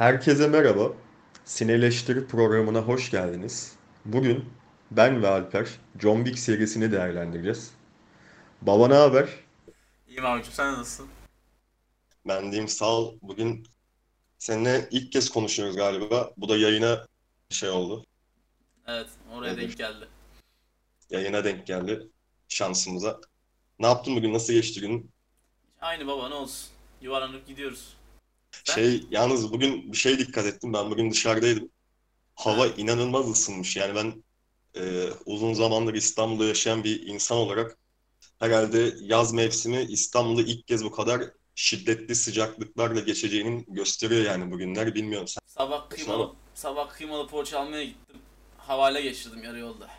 Herkese merhaba. Sineleştiri programına hoş geldiniz. Bugün ben ve Alper John Wick serisini değerlendireceğiz. Baba ne haber? İyiyim abicim sen nasılsın? Ben diyeyim sağ ol. Bugün seninle ilk kez konuşuyoruz galiba. Bu da yayına şey oldu. Evet oraya denk Nedir? geldi. Yayına denk geldi şansımıza. Ne yaptın bugün? Nasıl geçti günün? Aynı baba ne olsun. Yuvarlanıp gidiyoruz. Şey yalnız bugün bir şey dikkat ettim. Ben bugün dışarıdaydım. Hava Ha. inanılmaz ısınmış. Yani ben e, uzun zamandır İstanbul'da yaşayan bir insan olarak herhalde yaz mevsimi İstanbul'da ilk kez bu kadar şiddetli sıcaklıklarla geçeceğinin gösteriyor yani bugünler. Bilmiyorum sen. Sabah kıymalı sabah kıymalı poğaça almaya gittim. Havale geçirdim yarı yolda.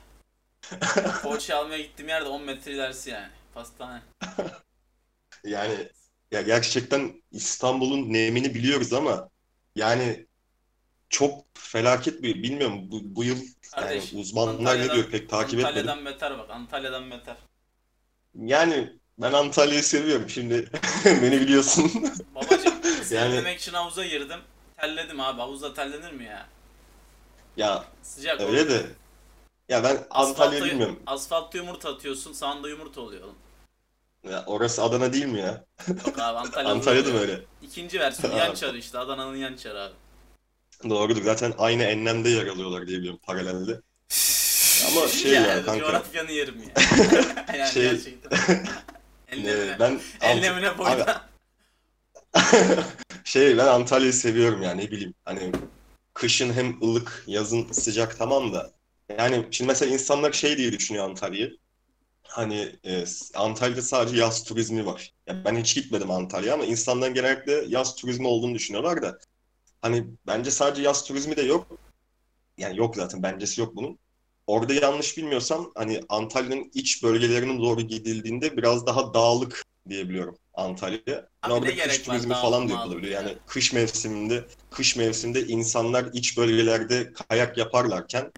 Poğaça almaya gittiğim yerde 10 metre ilerisi yani. Pastane. Yani ya gerçekten İstanbul'un nemini biliyoruz ama yani çok felaket bir bilmiyorum bu, bu yıl yani Kardeş uzmanlar ne Antalya'dan diyor pek takip etmedim. Antalya'dan beter bak. Antalya'dan beter. Yani ben Antalya'yı seviyorum şimdi beni biliyorsun. Babacım Yani demek için havuza girdim. Terledim abi. Havuzda terlenir mi ya? ya Sıcak öyle oğlum. de ya ben Antalya'yı bilmiyorum. asfaltta yumurta atıyorsun. Sağında yumurta oluyor oğlum. Ya orası Adana değil mi ya? Yok abi Antalya Antalya'da mı öyle? İkinci versiyonu yan çarı işte. Adana'nın yan çarı abi. Doğrudur. Zaten aynı enlemde yer alıyorlar diye biliyorum paralelde. Ama şey ya Yani kanka. Coğrafyanı yerim ya. yani Şey- gerçekten. Enlemine. ben Enlemine boydan. şey ben Antalya'yı seviyorum yani ne bileyim. Hani kışın hem ılık, yazın sıcak tamam da. Yani şimdi mesela insanlar şey diye düşünüyor Antalya'yı. Hani e, Antalya'da sadece yaz turizmi var. Ya ben hiç gitmedim Antalya'ya ama insanlar genellikle yaz turizmi olduğunu düşünüyorlar da. Hani bence sadece yaz turizmi de yok. Yani yok zaten bencesi yok bunun. Orada yanlış bilmiyorsam hani Antalya'nın iç bölgelerine doğru gidildiğinde biraz daha dağlık diyebiliyorum Antalya. Yani orada kış turizmi falan da yapılabiliyor. ya? Yani kış mevsiminde kış mevsiminde insanlar iç bölgelerde kayak yaparlarken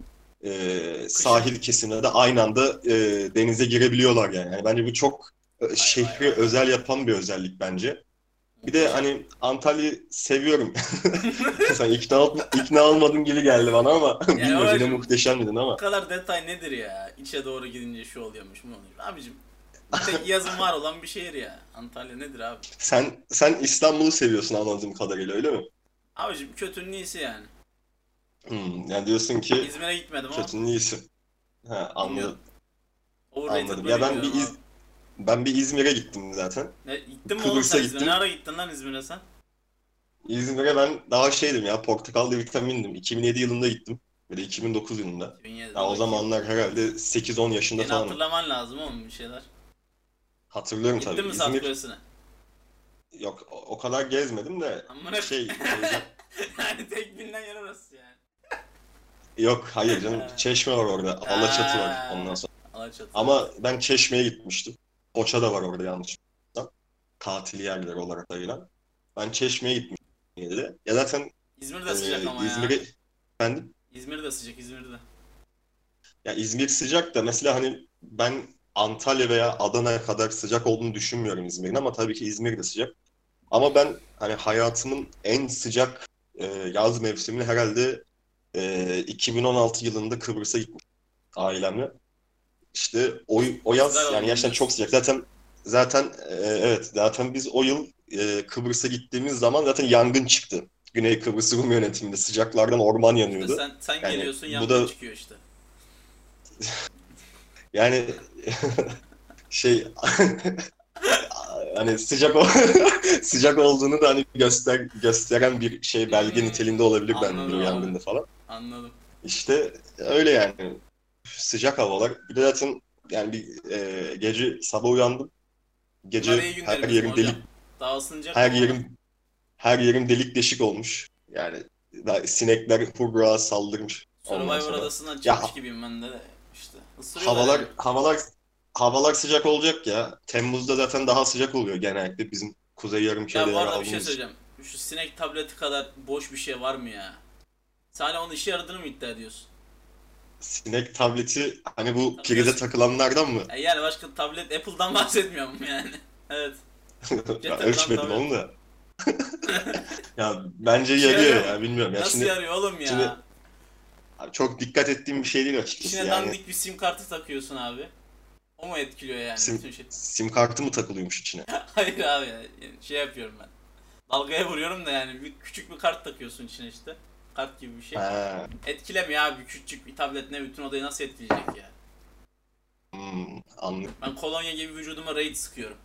e, sahil kesiminde de aynı anda e, denize girebiliyorlar yani. Yani bence bu çok e, şehri özel yapan bir özellik bence. Bir de hani Antalya'yı seviyorum. Sen ikna, ikna olmadın gibi geldi bana ama bilmiyorum yine muhteşem dedin Bu ama. kadar detay nedir ya? İçe doğru gidince şu oluyormuş mu oluyor? Abicim tek yazın var olan bir şehir ya. Antalya nedir abi? Sen sen İstanbul'u seviyorsun anladığım kadarıyla öyle mi? Abicim kötünün iyisi yani. Hmm, yani diyorsun ki İzmir'e gitmedim ama kötünün iyisi. Ha, anladım. Overrated Anladım. Ya ben bir İz- ben bir İzmir'e gittim zaten. Ne, gittin mi oğlum Kıbrıs'a sen İzmir'e? gittim. Ne ara gittin lan İzmir'e sen? İzmir'e ben daha şeydim ya portakallı vitamindim. 2007 yılında gittim. Ve de 2009 yılında. 2007'de Ya o zamanlar herhalde 8-10 yaşında Yine falanım. hatırlaman lazım oğlum bir şeyler. Hatırlıyorum Gittin tabii. mi Saat İzmir yok o, o kadar gezmedim de Amına şey yani tek bilinen yer orası yani. Yok hayır canım Çeşme var orada. Alaçatı var ondan sonra. Alaçatı. Ama ben Çeşme'ye gitmiştim. Foça da var orada yanlış. Tatil yerleri olarak ayıran. Ben Çeşme'ye gitmiştim. Ya zaten İzmir de e, sıcak ama ya. İzmir'e efendim İzmir de sıcak İzmir'de. ya İzmir sıcak da mesela hani ben Antalya veya Adana kadar sıcak olduğunu düşünmüyorum İzmir'in ama tabii ki İzmir de sıcak. Ama ben hani hayatımın en sıcak e, yaz mevsimini herhalde e, 2016 yılında Kıbrıs'a gitmiştim ailemle. İşte o, o yaz Güzel yani oldu gerçekten çok sıcak. Zaten zaten e, evet zaten biz o yıl e, Kıbrıs'a gittiğimiz zaman zaten yangın çıktı. Güney Kıbrıs Rum yönetiminde sıcaklardan orman yanıyordu. sen sen Yani geliyorsun yangın da- çıkıyor işte. Yani şey hani sıcak sıcak olduğunu da hani göster gösteren bir şey belge Hmm, niteliğinde olabilir o abi. yangında falan. Anladım. İşte öyle yani sıcak havalar. Bir de zaten yani bir e, gece sabah uyandım. Gece her yerim hocam. delik Daha ısınacak her yerim her yerim delik deşik olmuş. Yani daha sinekler hurra saldırmış. Survivor adasından Ya- çıkmış gibiyim ben de de işte. Isırıyorlar Havalar yani. havalar havalar sıcak olacak ya. Temmuz'da zaten daha sıcak oluyor genellikle bizim kuzey yarımkürede Ya bu arada bir şey söyleyeceğim. Şu sinek tableti kadar boş bir şey var mı ya? Sen hala onun işe yaradığını mı iddia ediyorsun? Sinek tableti hani bu prize takılanlardan mı? E yani başka tablet Apple'dan bahsetmiyorum yani. Evet. Ben ölçmedim onu da. Ya bence yarıyor yarıyor ya bilmiyorum. Ya Nasıl şimdi yarıyor oğlum ya? şimdi- abi çok dikkat ettiğim bir şey değil açıkçası İçine yani. dandik bir sim kartı takıyorsun abi. O mu etkiliyor yani Sim- bütün şey? Sim kartı mı takılıyormuş içine? Hayır abi ya. Yani şey yapıyorum ben. Dalgaya vuruyorum da yani bir küçük bir kart takıyorsun içine işte. Kart gibi bir şey. Ha, Etkilemiyor abi küçücük bir tablet ne bütün odayı nasıl etkileyecek ya? hmm, anladım. Ben kolonya gibi vücuduma raid sıkıyorum.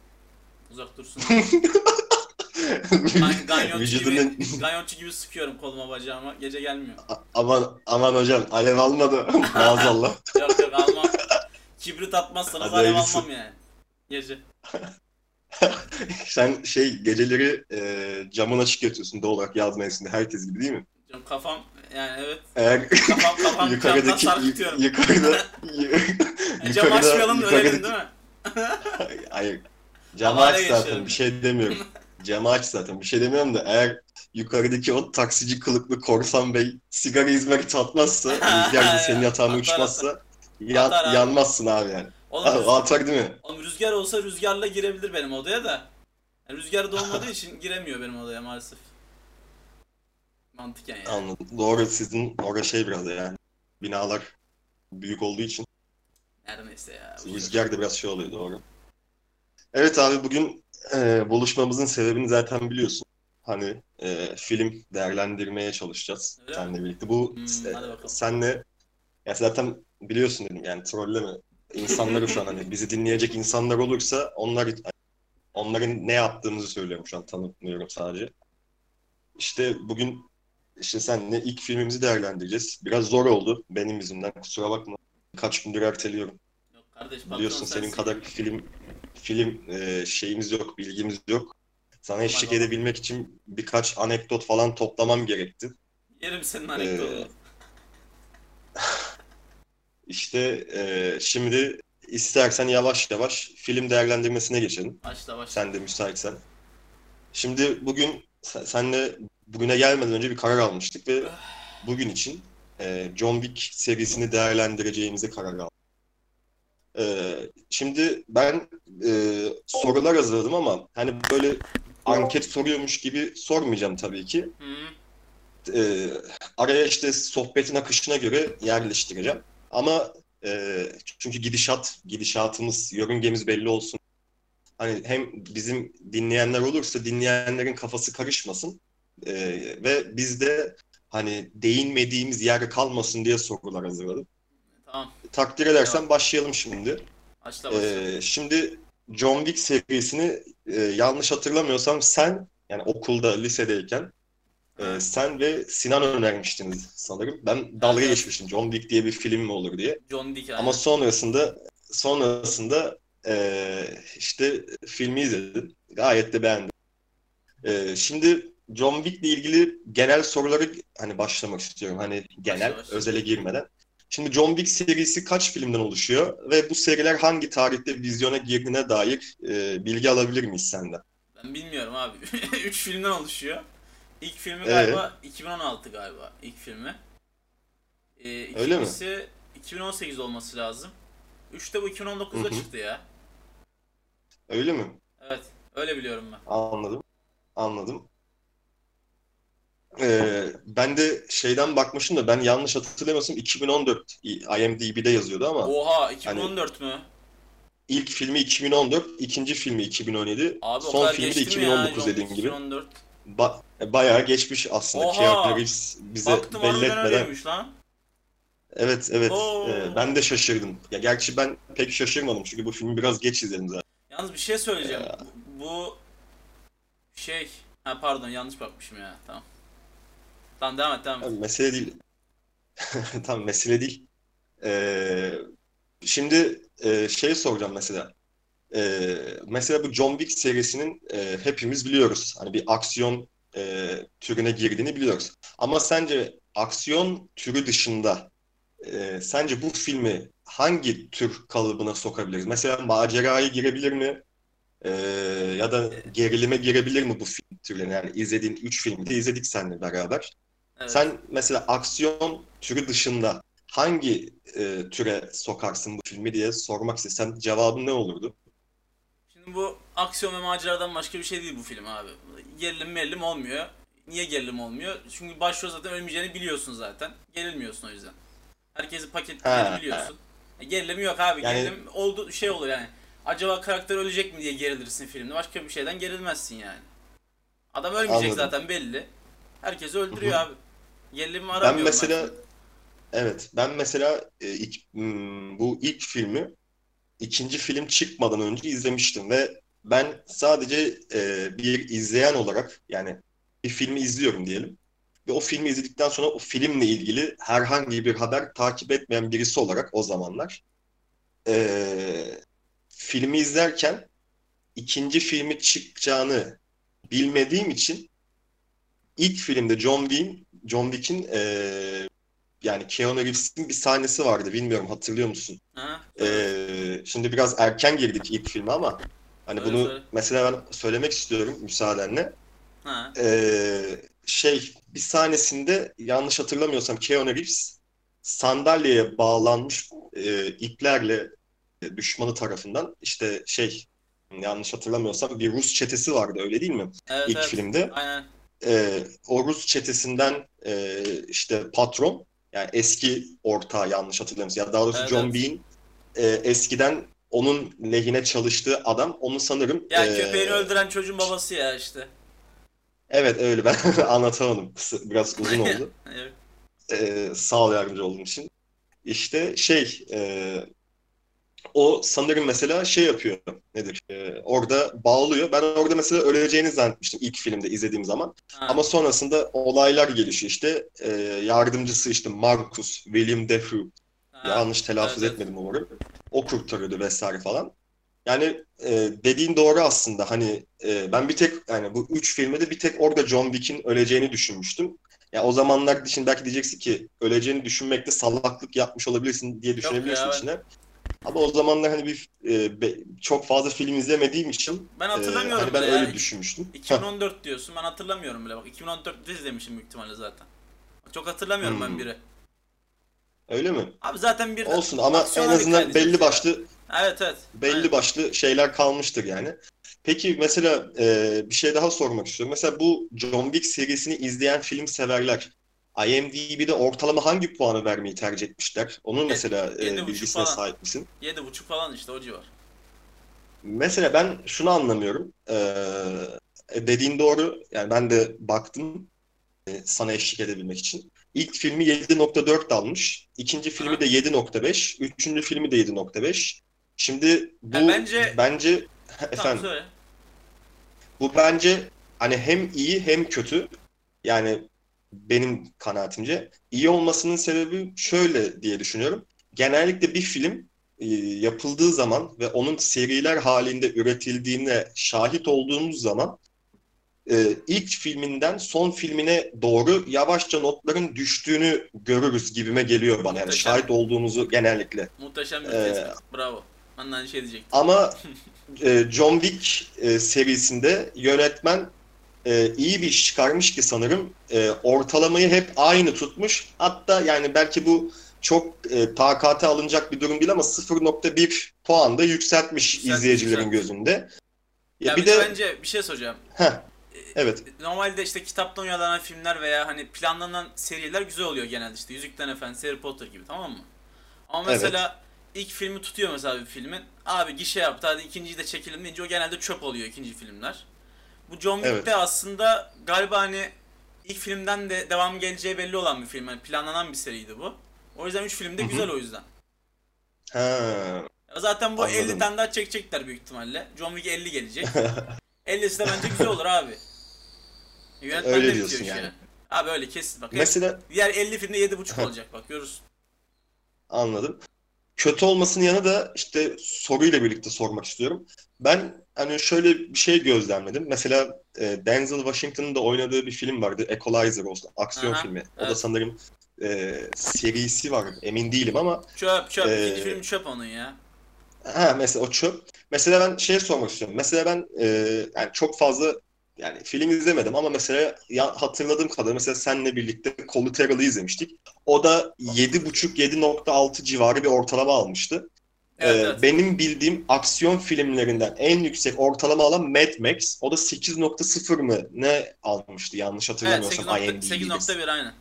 Uzak dursun. Ben ganyotçu Vücudunun gibi, ganyotçu gibi sıkıyorum koluma bacağıma. Gece gelmiyor. aman aman hocam alev almadı maazallah. Yok yok almam. Kibrit atmazsanız Hadi alev hayırlısı. almam yani. Gece. Sen şey geceleri e, camın açık yatıyorsun doğal olarak yaz mevsiminde herkes gibi değil mi? Canım kafam yani evet. Eğer Kafam kafam yukarıdaki sarkıtıyorum. yukarıda Yani Cam açmayalım da ölelim değil mi? Hayır. Havale aç zaten bir şey demiyorum. Camı aç zaten bir şey demiyorum da eğer yukarıdaki o taksici kılıklı korsan bey sigara izmariti atmazsa rüzgar da senin yatağına Atar, uçmazsa yan- Atar abi. yanmazsın abi yani. Oğlum, Aa, Atar değil mi? oğlum rüzgar olsa rüzgarla girebilir benim odaya da. Yani rüzgar da olmadığı için giremiyor benim odaya maalesef. Mantıken yani. Anladım. Doğru sizin orada şey biraz yani. Binalar büyük olduğu için Her neyse ya. rüzgar da biraz şey oluyor doğru. Evet abi bugün e, buluşmamızın sebebini zaten biliyorsun. Hani e, film değerlendirmeye çalışacağız Öyle seninle birlikte. Bu Hmm, e, senle ya zaten biliyorsun dedim yani trolleme. İnsanları şu an hani bizi dinleyecek insanlar olursa onlar onların ne yaptığımızı söylüyorum şu an tanıtmıyorum sadece. İşte bugün işte seninle ilk filmimizi değerlendireceğiz. Biraz zor oldu benim yüzümden kusura bakma. Kaç gündür erteliyorum. Yok kardeş Biliyorsun senin sensin. kadar film film e, şeyimiz yok, bilgimiz yok. Sana eşlik Tamam. edebilmek için birkaç anekdot falan toplamam gerekti. Yerim senin Ee, anekdotunu. İşte e, şimdi istersen yavaş yavaş film değerlendirmesine geçelim. Başla başla. Sen de müsaitsen. Şimdi bugün sen- senle bugüne gelmeden önce bir karar almıştık ve bugün için e, John Wick serisini değerlendireceğimize karar aldık. E, şimdi ben e, sorular hazırladım ama hani böyle anket soruyormuş gibi sormayacağım tabii ki. E, araya işte sohbetin akışına göre yerleştireceğim. Ama e, çünkü gidişat, gidişatımız, yörüngemiz belli olsun. Hani hem bizim dinleyenler olursa dinleyenlerin kafası karışmasın E, ve bizde hani değinmediğimiz yer kalmasın diye sorular hazırladım. Tamam. Takdir edersen Tamam. başlayalım şimdi. Başla başla. E, şimdi John Wick serisini e, yanlış hatırlamıyorsam sen yani okulda, lisedeyken e, sen ve Sinan önermiştiniz sanırım. Ben dalga Evet. geçmiştim John Wick diye bir film mi olur diye. John Dick Ama sonrasında sonrasında e, işte filmi izledim. Gayet de beğendim. E, şimdi John Wick ile ilgili genel soruları hani başlamak istiyorum. Hani genel, başla. özele girmeden. Şimdi John Wick serisi kaç filmden oluşuyor ve bu seriler hangi tarihte vizyona girdiğine dair e, bilgi alabilir miyiz senden? Ben bilmiyorum abi. 3 filmden oluşuyor. İlk filmi Ee? galiba 2016 galiba ilk filmi. Ee, Öyle mi? ikincisi 2018 olması lazım. 3 de bu 2019'da Hı hı. çıktı ya. Öyle mi? Evet. Öyle biliyorum ben. Anladım. Anladım. Ee, ben de şeyden bakmışım da ben yanlış hatırlamıyorsam 2014 IMDb'de yazıyordu ama Oha 2014 mü? ilk filmi 2014, ikinci filmi 2017, Abi son filmi de geçti mi ya? 2019 John dediğim Wick gibi. 2014. Ba- bayağı geçmiş aslında. Oha! Keanu Reeves bize Baktım belli etmeden. lan. Evet, evet. Oo. Ee, ben de şaşırdım. Ya gerçi ben pek şaşırmadım çünkü bu filmi biraz geç izledim zaten. Yalnız bir şey söyleyeceğim. Ya. Bu şey ha pardon yanlış bakmışım ya. Tamam. Tamam devam et devam et. Abi, mesele değil. Tamam mesele değil. Ee, şimdi e, şey soracağım mesela. Ee, mesela bu John Wick serisinin e, hepimiz biliyoruz. Hani bir aksiyon e, türüne girdiğini biliyoruz. Ama sence aksiyon türü dışında e, sence bu filmi hangi tür kalıbına sokabiliriz? Mesela maceraya girebilir mi? Ee, ya da gerilime girebilir mi bu film türlerine? Yani izlediğin 3 filmi de izledik seninle beraber. Evet. Sen mesela aksiyon türü dışında hangi e, türe sokarsın bu filmi diye sormak istesem cevabın ne olurdu? Şimdi Bu aksiyon ve maceradan başka bir şey değil bu film abi. Gerilim merilim olmuyor. Niye gerilim olmuyor? Çünkü başrol zaten ölmeyeceğini biliyorsun zaten. Gerilmiyorsun o yüzden. Herkesi paketlediğini biliyorsun. E, Gerilim yok abi. Yani- Gerilim oldu şey olur yani. Acaba karakter ölecek mi diye gerilirsin filmde. Başka bir şeyden gerilmezsin yani. Adam ölmeyecek Anladım. zaten belli. Herkesi öldürüyor abi. Gerilimi Ben aramıyorum mesela ben. evet ben mesela e, ilk, hmm, bu ilk filmi ikinci film çıkmadan önce izlemiştim ve ben sadece e, bir izleyen olarak yani bir filmi izliyorum diyelim ve o filmi izledikten sonra o filmle ilgili herhangi bir haber takip etmeyen birisi olarak o zamanlar e, filmi izlerken ikinci filmi çıkacağını bilmediğim için ilk filmde John Wick, John Wick'in e, yani Keanu Reeves'in bir sahnesi vardı. Bilmiyorum hatırlıyor musun? Ha? Ee, şimdi biraz erken girdik ilk filme ama hani bunu söyle. mesela ben söylemek istiyorum müsaadenle. Ha. Ee, şey bir sahnesinde yanlış hatırlamıyorsam Keanu Reeves sandalyeye bağlanmış e, iplerle e, düşmanı tarafından işte şey yanlış hatırlamıyorsam bir Rus çetesi vardı öyle değil mi? Evet İlk evet. filmde. Aynen. Ee, o Rus çetesinden e, işte patron yani eski ortağı yanlış hatırlamıyorsam ya daha doğrusu Evet, John. Bean e, eskiden onun lehine çalıştığı adam onu sanırım Ya e, köpeğini öldüren çocuğun babası ya işte. evet öyle ben anlatamadım biraz uzun oldu Evet. e, sağ ol yardımcı olduğun için işte şey e, o sanırım mesela şey yapıyor nedir E, orada bağlıyor ben orada mesela öleceğini zannetmiştim ilk filmde izlediğim zaman Ha. Ama sonrasında olaylar gelişiyor işte. Ee, yardımcısı işte Marcus, William Defoe. Ha. Yanlış telaffuz evet, etmedim umarım. O kurtarıyordu vesaire falan. Yani e, dediğin doğru aslında. Hani e, ben bir tek yani bu üç filmde de bir tek orada John Wick'in öleceğini düşünmüştüm. Ya o zamanlar şimdi belki diyeceksin ki öleceğini düşünmekte salaklık yapmış olabilirsin diye düşünebilirsin ya, ben- içine. Ama o zamanlar hani bir e, be- çok fazla film izlemediğim için Ben e, hatırlamıyorum hani ben öyle ya. düşünmüştüm. 2014 diyorsun ben hatırlamıyorum bile bak 2014'te izlemişim büyük ihtimalle zaten. Çok hatırlamıyorum ben Hmm. biri. Öyle mi? Abi zaten bir Olsun ama en azından belli ya. başlı Evet evet. belli Aynen. başlı şeyler kalmıştır yani. Peki mesela e, bir şey daha sormak istiyorum. Mesela bu John Wick serisini izleyen film severler IMDb'de ortalama hangi puanı vermeyi tercih etmişler? Onun mesela e, bilgisine falan. sahip misin? 7.5 falan işte o civar. Mesela ben şunu anlamıyorum. E, dediğin doğru. Yani ben de baktım e, sana eşlik edebilmek için. İlk filmi 7.4 almış. ikinci filmi de 7.5. Üçüncü filmi de 7.5. Şimdi bu Ya bence- bence Tamam efendim söyle. bu bence hani hem iyi hem kötü. Yani benim kanaatimce iyi olmasının sebebi şöyle diye düşünüyorum. Genellikle bir film e, yapıldığı zaman ve onun seriler halinde üretildiğine şahit olduğumuz zaman e, ilk filminden son filmine doğru yavaşça notların düştüğünü görürüz gibime geliyor bana. Yani Muhteşem. şahit olduğumuzu genellikle. Muhteşem bir Ee, tespit. Bravo. Ben de aynı şey diyecektim. Ama e, John Wick e, serisinde yönetmen e, iyi bir iş çıkarmış ki sanırım e, ortalamayı hep aynı tutmuş. Hatta yani belki bu çok e, takate alınacak bir durum değil ama 0.1 puan da yükseltmiş Yükseltmiş, izleyicilerin yükseltmiş. gözünde. Ya Ya bir bir de bence bir şey soracağım. heh, evet. Normalde işte kitaptan uyarlanan filmler veya hani planlanan seriler güzel oluyor genelde işte Yüzüklerin Efendisi, Harry Potter gibi tamam mı? Ama Evet. mesela ilk filmi tutuyor mesela bir filmin. Abi gişe yaptı hadi ikinciyi de çekelim deyince o genelde çöp oluyor ikinci filmler. Bu John Wick'te aslında galiba hani ilk filmden de devam geleceği belli olan bir film. Yani planlanan bir seriydi bu. O yüzden 3 film de güzel o yüzden. Ha, Zaten bu 50 Anladım. tane daha çekecekler büyük ihtimalle. John Wick 50 gelecek. 50'si de bence güzel olur abi. Yönetmen Öyle de diyorsun yani. Abi öyle kesin bak. mesela Diğer 50 filmde 7.5 olacak bak görürsün. Anladım. Kötü olmasının yanı da işte soruyla birlikte sormak istiyorum. Ben hani şöyle bir şey gözlemledim. Mesela e, Denzel Washington'ın da oynadığı bir film vardı. Equalizer olsun. Aksiyon Aha, filmi. O da sanırım e, serisi var. Emin değilim ama Çöp çöp. İkinci film çöp onun ya. ha mesela o çöp. Mesela ben şey sormak istiyorum. Mesela ben e, yani çok fazla yani film izlemedim ama mesela ya, hatırladığım kadarıyla mesela seninle birlikte Collateral'ı izlemiştik. O da 7.5-7.6 civarı bir ortalama almıştı. Evet, ee, evet. Benim bildiğim aksiyon filmlerinden en yüksek ortalama alan Mad Max. O da 8.0 mı ne almıştı yanlış hatırlamıyorsam evet, 8.1 aynen.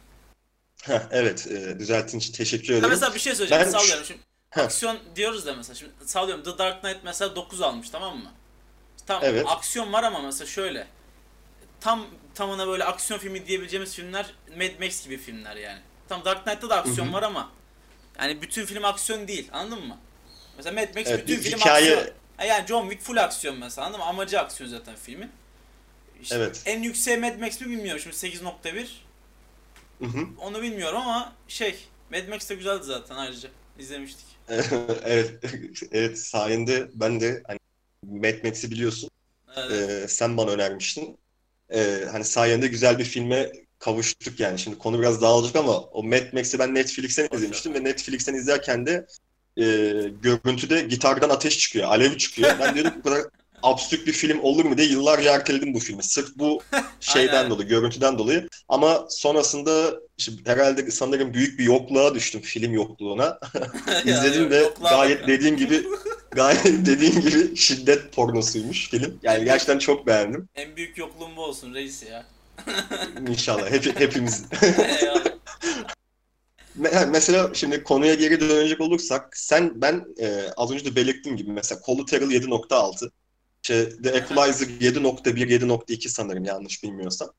Heh, evet e, düzelttiğin için teşekkür ederim. Ha mesela bir şey söyleyeceğim ben... sallıyorum şimdi. Heh. Aksiyon diyoruz da mesela şimdi sallıyorum The Dark Knight mesela 9 almış tamam mı? Tam evet. aksiyon var ama mesela şöyle. Tam tamına böyle aksiyon filmi diyebileceğimiz filmler Mad Max gibi filmler yani. Tam Dark Knight'ta da aksiyon Hı-hı. var ama yani bütün film aksiyon değil anladın mı? Mesela Mad Max evet, bütün film hikaye... aksiyon. Yani John Wick full aksiyon mesela anladın mı? Amacı aksiyon zaten filmin. İşte evet. En yüksek Mad Max mi bilmiyorum şimdi 8.1. Hı hı. Onu bilmiyorum ama şey Mad Max de güzeldi zaten ayrıca. izlemiştik. evet, evet sayende ben de hani Mad Max'i biliyorsun. Evet. Ee, sen bana önermiştin. Ee, hani sayende güzel bir filme kavuştuk yani. Şimdi konu biraz dağılacak ama o Mad Max'i ben Netflix'ten izlemiştim ve Netflix'ten izlerken de e, görüntüde gitardan ateş çıkıyor, alev çıkıyor. Ben diyordum bu kadar absürt bir film olur mu diye yıllarca erteledim bu filmi. Sırf bu şeyden dolayı, görüntüden dolayı. Ama sonrasında işte herhalde sanırım büyük bir yokluğa düştüm, film yokluğuna. İzledim ve gayet dediğim gibi gayet dediğim gibi şiddet pornosuymuş film. Yani gerçekten çok beğendim. En büyük yokluğum bu olsun reis ya. İnşallah hep, hepimiz. Mesela şimdi konuya geri dönecek olursak sen ben e, az önce de belirttiğim gibi mesela Collateral 7.6 işte The Equalizer 7.1 7.2 sanırım yanlış bilmiyorsam.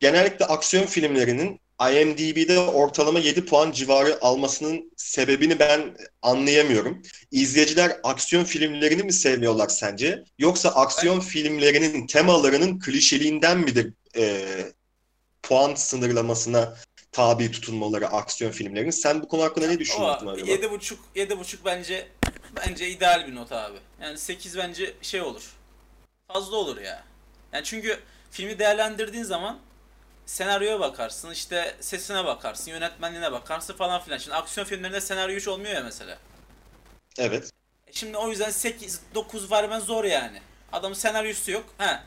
Genellikle aksiyon filmlerinin IMDb'de ortalama 7 puan civarı almasının sebebini ben anlayamıyorum. İzleyiciler aksiyon filmlerini mi sevmiyorlar sence? Yoksa aksiyon filmlerinin temalarının klişeliğinden midir e, puan sınırlamasına tabi tutulmaları aksiyon filmlerinin? Sen bu konu hakkında ne düşünüyorsun acaba? 7.5 7.5 bence bence ideal bir not abi. Yani 8 bence şey olur. Fazla olur ya. Yani çünkü filmi değerlendirdiğin zaman senaryoya bakarsın, işte sesine bakarsın, yönetmenliğine bakarsın falan filan. Şimdi aksiyon filmlerinde senaryo hiç olmuyor ya mesela. Evet. E şimdi o yüzden 8 9 vermen zor yani. Adamın senaryosu yok. Ha.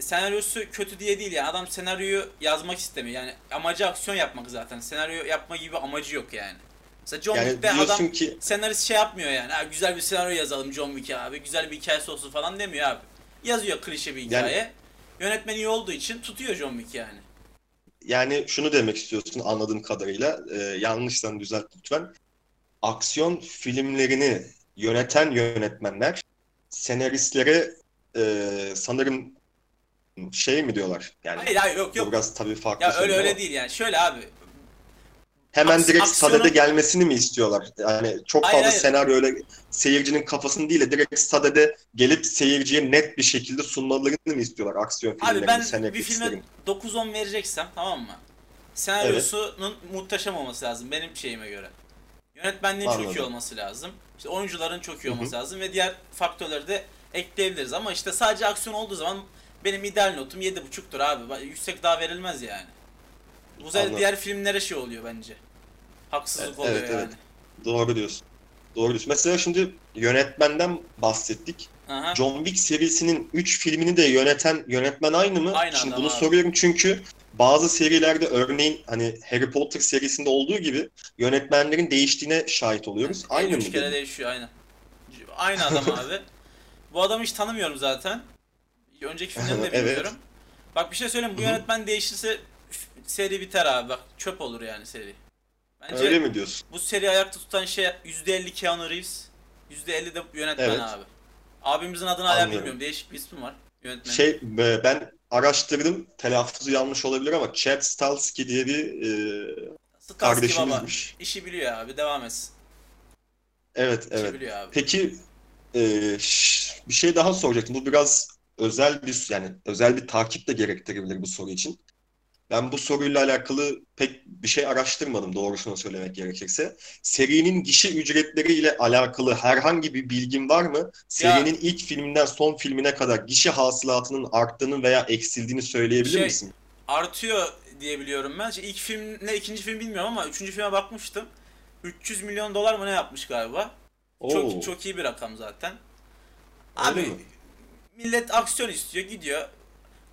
Senaryosu kötü diye değil yani. Adam senaryoyu yazmak istemiyor. Yani amacı aksiyon yapmak zaten. Senaryo yapma gibi amacı yok yani. Mesela John yani Wick'te adam ki... senarist şey yapmıyor yani. Ha, güzel bir senaryo yazalım John Wick'e abi. Güzel bir hikayesi olsun falan demiyor abi. Yazıyor klişe bir hikaye. Yani... Yönetmen iyi olduğu için tutuyor John Wick yani. Yani şunu demek istiyorsun anladığım kadarıyla. E, yanlışsan düzelt lütfen. Aksiyon filmlerini yöneten yönetmenler senaristlere e, sanırım şey mi diyorlar? Yani hayır hayır yok yok. Biraz tabii farklı. Ya öyle öyle değil yani. Şöyle abi hemen Aks- direkt aksiyonun... sadede gelmesini mi istiyorlar? Yani çok fazla hayır, senaryo öyle seyircinin kafasını değil de direkt sadede gelip seyirciye net bir şekilde sunmalarını mı istiyorlar aksiyon filmlerinin? Abi ben bir filme 9-10 vereceksem tamam mı? Senaryosunun evet. muhteşem olması lazım benim şeyime göre. Yönetmenliğin Anladım. çok iyi olması lazım. İşte oyuncuların çok iyi olması Hı-hı. lazım ve diğer faktörleri de ekleyebiliriz ama işte sadece aksiyon olduğu zaman benim ideal notum 7.5'tur abi. Yüksek daha verilmez yani. Bu sefer diğer filmlere şey oluyor bence. Haksızlık evet, oluyor evet, yani. Evet. Doğru diyorsun. Doğru diyorsun. Mesela şimdi yönetmenden bahsettik. Aha. John Wick serisinin 3 filmini de yöneten yönetmen aynı mı? Aynı Şimdi bunu abi. soruyorum çünkü bazı serilerde örneğin hani Harry Potter serisinde olduğu gibi yönetmenlerin değiştiğine şahit oluyoruz. Yani, aynı mı? Üç kere dedim? değişiyor aynı. Aynı adam abi. Bu adamı hiç tanımıyorum zaten. Önceki filmlerini de bilmiyorum. evet. Bak bir şey söyleyeyim bu yönetmen değişirse seri biter abi bak çöp olur yani seri. Bence Öyle mi diyorsun? Bu seri ayakta tutan şey %50 Keanu Reeves, %50 de yönetmen evet. abi. Abimizin adını hala bilmiyorum. Değişik bir ismi var. Yönetmen. Şey ben araştırdım. Telaffuzu yanlış olabilir ama Chad Stahelski diye bir e, kardeşimizmiş. Baba. İşi biliyor abi. Devam etsin. Evet, İşi evet. Biliyor abi. Peki e, bir şey daha soracaktım. Bu biraz özel bir yani özel bir takip de gerektirebilir bu soru için. Ben bu soruyla alakalı pek bir şey araştırmadım doğrusunu söylemek gerekirse. Serinin gişe ücretleriyle alakalı herhangi bir bilgin var mı? Serinin ya, ilk filminden son filmine kadar gişe hasılatının arttığını veya eksildiğini söyleyebilir şey, misin? Artıyor diye biliyorum ben. İşte ilk film ne ikinci film bilmiyorum ama üçüncü filme bakmıştım. 300 milyon dolar mı ne yapmış galiba? Oo. Çok çok iyi bir rakam zaten. Abi? Millet aksiyon istiyor gidiyor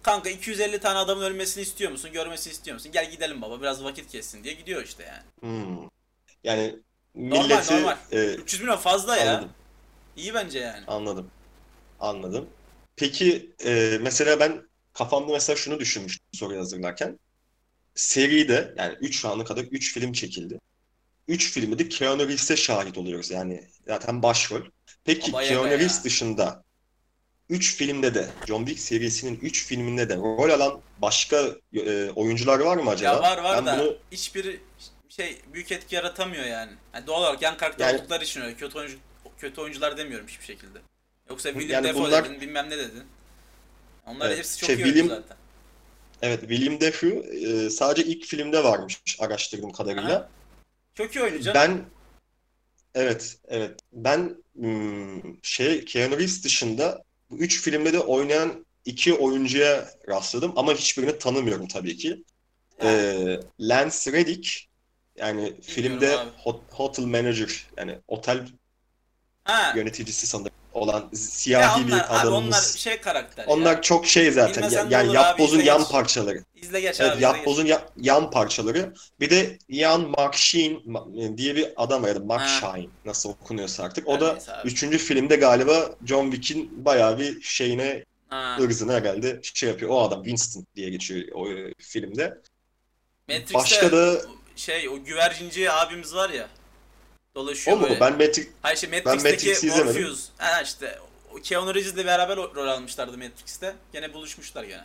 Kanka 250 tane adamın ölmesini istiyor musun? Görmesini istiyor musun? Gel gidelim baba biraz vakit kessin diye gidiyor işte yani. Hmm. Yani milleti normal. e, 300 milyon fazla ya. anladım. İyi bence yani. Anladım. Anladım. Peki e, mesela ben kafamda mesela şunu düşünmüştüm soruyu hazırlarken. Seride yani 3 şu ana kadar 3 film çekildi. 3 filmde de Keanu Reeves'e şahit oluyoruz. Yani zaten başrol. Peki Keanu. Reeves dışında 3 filmde de John Wick serisinin 3 filminde de rol alan başka e, oyuncular var mı acaba? Ya var var Ben da bunu hiçbiri şey büyük etki yaratamıyor yani. yani doğal olarak yan karakter Yani- oldukları için öyle. Kötü oyuncu kötü oyuncular demiyorum hiçbir şekilde. Yoksa William Yani Dafoe bunlar- dedin, bilmem ne dedin. Onlar Evet, hepsi çok şey, iyi William- zaten. evet William Dafoe e, sadece ilk filmde varmış araştırdığım kadarıyla. Aha. Çok iyi oyuncu canım. Ben evet evet ben hmm, şey Keanu Reeves dışında bu üç filmde de oynayan iki oyuncuya rastladım ama hiçbirini tanımıyorum tabii ki. Ee, Lance Reddick yani filmde abi. hot- hotel manager yani otel ha. yöneticisi sanırım olan Ya siyahi onlar, bir abi onlar adamımız. şey karakter Onlar ya. çok şey zaten Bilmesen ya- yani yapbozun yan geç. parçaları. İzle geç Evet, abi. yapbozun ya- yan parçaları. Bir de Ian McShane ma- diye bir adam var ya da McShane nasıl okunuyorsa artık. O da üçüncü filmde galiba John Wick'in bayağı bir şeyine Ha. ırzına herhalde şey yapıyor. O adam Winston diye geçiyor o e, filmde. Matrix'te Başka da şey o güvercinci abimiz var ya. Dolaşıyor o mu? böyle. Ben Matrix Hayır şey Matrix'i Matrix'teki izlemedim. Morpheus. Ha işte Keanu Reeves'le beraber rol almışlardı Matrix'te. Gene buluşmuşlar gene.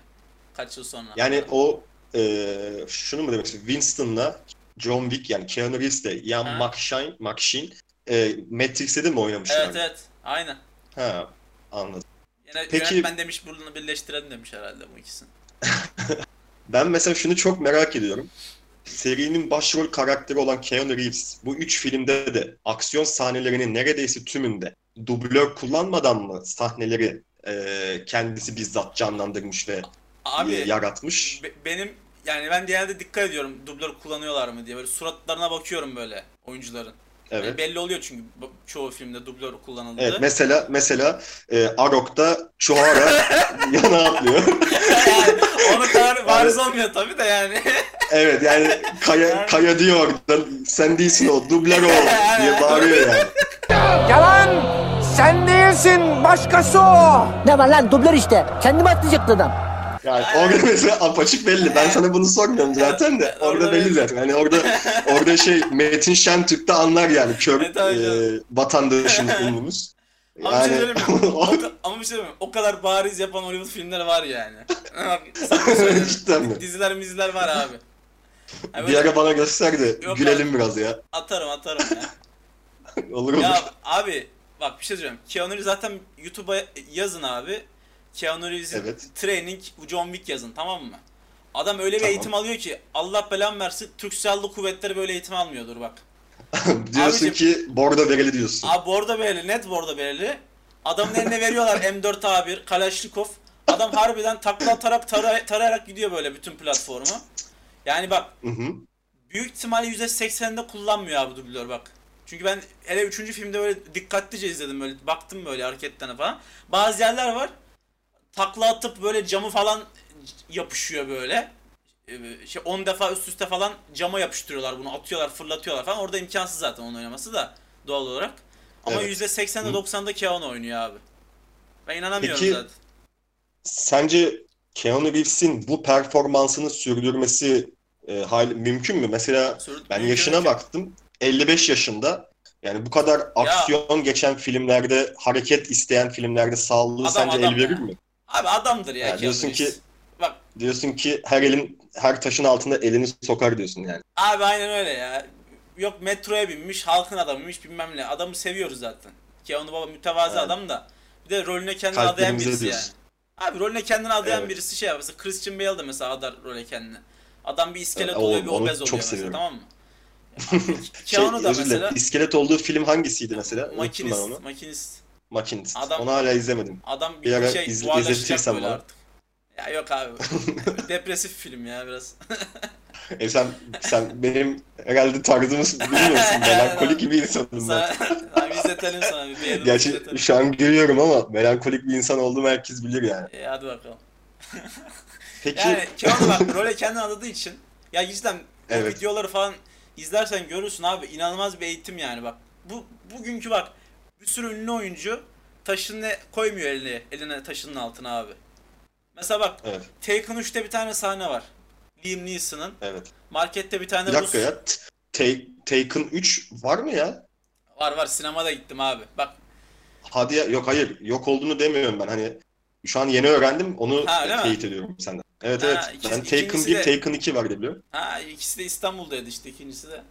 Kaç yıl sonra. yani o e, şunu mu demek istiyorum? Winston'la John Wick yani Keanu Reeves de Ian Ha. McShane, McShane e, Matrix'te de mi oynamışlar? Evet evet. Aynen. Ha, anladım. Yine Peki- yönetmen demiş bunu birleştirelim demiş herhalde bu ikisini. Ben mesela şunu çok merak ediyorum. Serinin başrol karakteri olan Keanu Reeves bu üç filmde de aksiyon sahnelerinin neredeyse tümünde dublör kullanmadan mı sahneleri e, kendisi bizzat canlandırmış ve Abi e, yaratmış? be- benim yani ben genelde dikkat ediyorum dublör kullanıyorlar mı diye. Böyle suratlarına bakıyorum böyle oyuncuların. Yani Evet. belli oluyor çünkü çoğu filmde dublör kullanıldı. Evet mesela mesela e, Arok'ta Chuhara yana atlıyor. yani onu kadar bariz olmuyor tabii de yani. Evet yani Kaya, Kaya diyor sen değilsin o dublör o diye bağırıyor yani. Yalan! Sen değilsin, başkası o! Ne var lan dublör işte. Kendim atlayacaktı adam. Yani orada mesela apaçık belli. Ben sana bunu sormuyorum zaten de. Orada Orada belli zaten. Hani orada orada şey Metin Şentürk de anlar yani kör e, canım. vatandaşımız umumuz. Ama bir şey Yani? O, ka- ama bir şey mi? O kadar bariz yapan Hollywood filmleri var yani. Cidden mi? Diziler miziler var abi. Yani bir ara bana göster de Yok gülelim biraz ya. atarım atarım ya. Olur olur. ya abi bak bir şey söyleyeceğim. Keanu zaten YouTube'a yazın abi. Keanu Reeves'in Evet. training John Wick yazın tamam mı? Adam öyle bir Tamam. eğitim alıyor ki Allah belamı versin Türk Silahlı Kuvvetleri böyle eğitim almıyordur bak. diyorsun abicim- ki bordo vereli diyorsun. Abi bordo belli, net bordo belli. Adamın eline veriyorlar M4A1, Kalashnikov. Adam harbiden takla atarak tara- tarayarak gidiyor böyle bütün platformu. Yani bak Hı hı. büyük ihtimalle %80'inde kullanmıyor abi dublör bak. Çünkü ben hele 3. filmde böyle dikkatlice izledim böyle baktım böyle hareketlerine falan. Bazı yerler var takla atıp böyle camı falan yapışıyor böyle. Ee, Şey 10 defa üst üste falan cama yapıştırıyorlar bunu atıyorlar fırlatıyorlar falan. Orada imkansız zaten onun oynaması da doğal olarak. Ama Evet. %80'de Hı. 90'da Keanu oynuyor abi. Ben inanamıyorum Peki, zaten. Sence Keanu Reeves'in bu performansını sürdürmesi e, hal mümkün mü? Mesela Sürdü- ben yaşına mümkün. baktım. 55 yaşında. Yani bu kadar aksiyon geçen filmlerde, hareket isteyen filmlerde sağlığı Adam, sence adam el verir ya. mi? Abi adamdır ya, Ya Keanu diyorsun ki- Bak Diyorsun ki her elin her taşın altında elini sokar diyorsun yani. Abi aynen öyle ya. Yok metroya binmiş, halkın adamıymış bilmem ne. Adamı seviyoruz zaten. Keanu Baba mütevazi Evet. adam da. Bir de rolüne kendini adayan birisi yani. diyorsun. Abi rolüne kendini adayan Evet. birisi şey yapıyor. Mesela Christian Bale de mesela adar role kendini. Adam bir iskelet Evet, oluyor, bir onu obez çok oluyor mesela seviyorum. tamam mı? Şey, Keanu da özür dilerim. mesela İskelet olduğu film hangisiydi mesela? Makinist, onu. makinist. Makinist. Adam- Onu hala izlemedim. Adam Bir bir, şey duvarlaşacak izletirsen bana. artık. Ya yok abi. Depresif film ya biraz. E sen sen benim herhalde tarzımı bilmiyorsun. Melankolik gibi insanım ben. abi izletelim sana bir Gerçi izletelim. şu an gülüyorum ama melankolik bir insan olduğumu herkes bilir yani. E, hadi bakalım. Peki Yani Keanu bak role kendini adadığı için ya cidden Evet. videoları falan izlersen görürsün abi inanılmaz bir eğitim yani bak. Bu bugünkü bak bir sürü ünlü oyuncu taşını koymuyor eline, eline taşının altına abi. Mesela bak Evet. Taken 3'te bir tane sahne var. Liam Neeson'ın. Evet. Markette bir tane Bir dakika Rus... ya. T- Taken 3 var mı ya? Var var sinemada gittim abi. Bak Hadi ya. Yok hayır. Yok olduğunu demiyorum ben. Hani şu an yeni öğrendim. Onu Ha, mi? teyit ediyorum senden. Evet Ha, evet. ikisi- ben Taken ikincisi 1, de- Taken 2 var diye biliyorum. ha ikisi de İstanbul'daydı işte ikincisi de.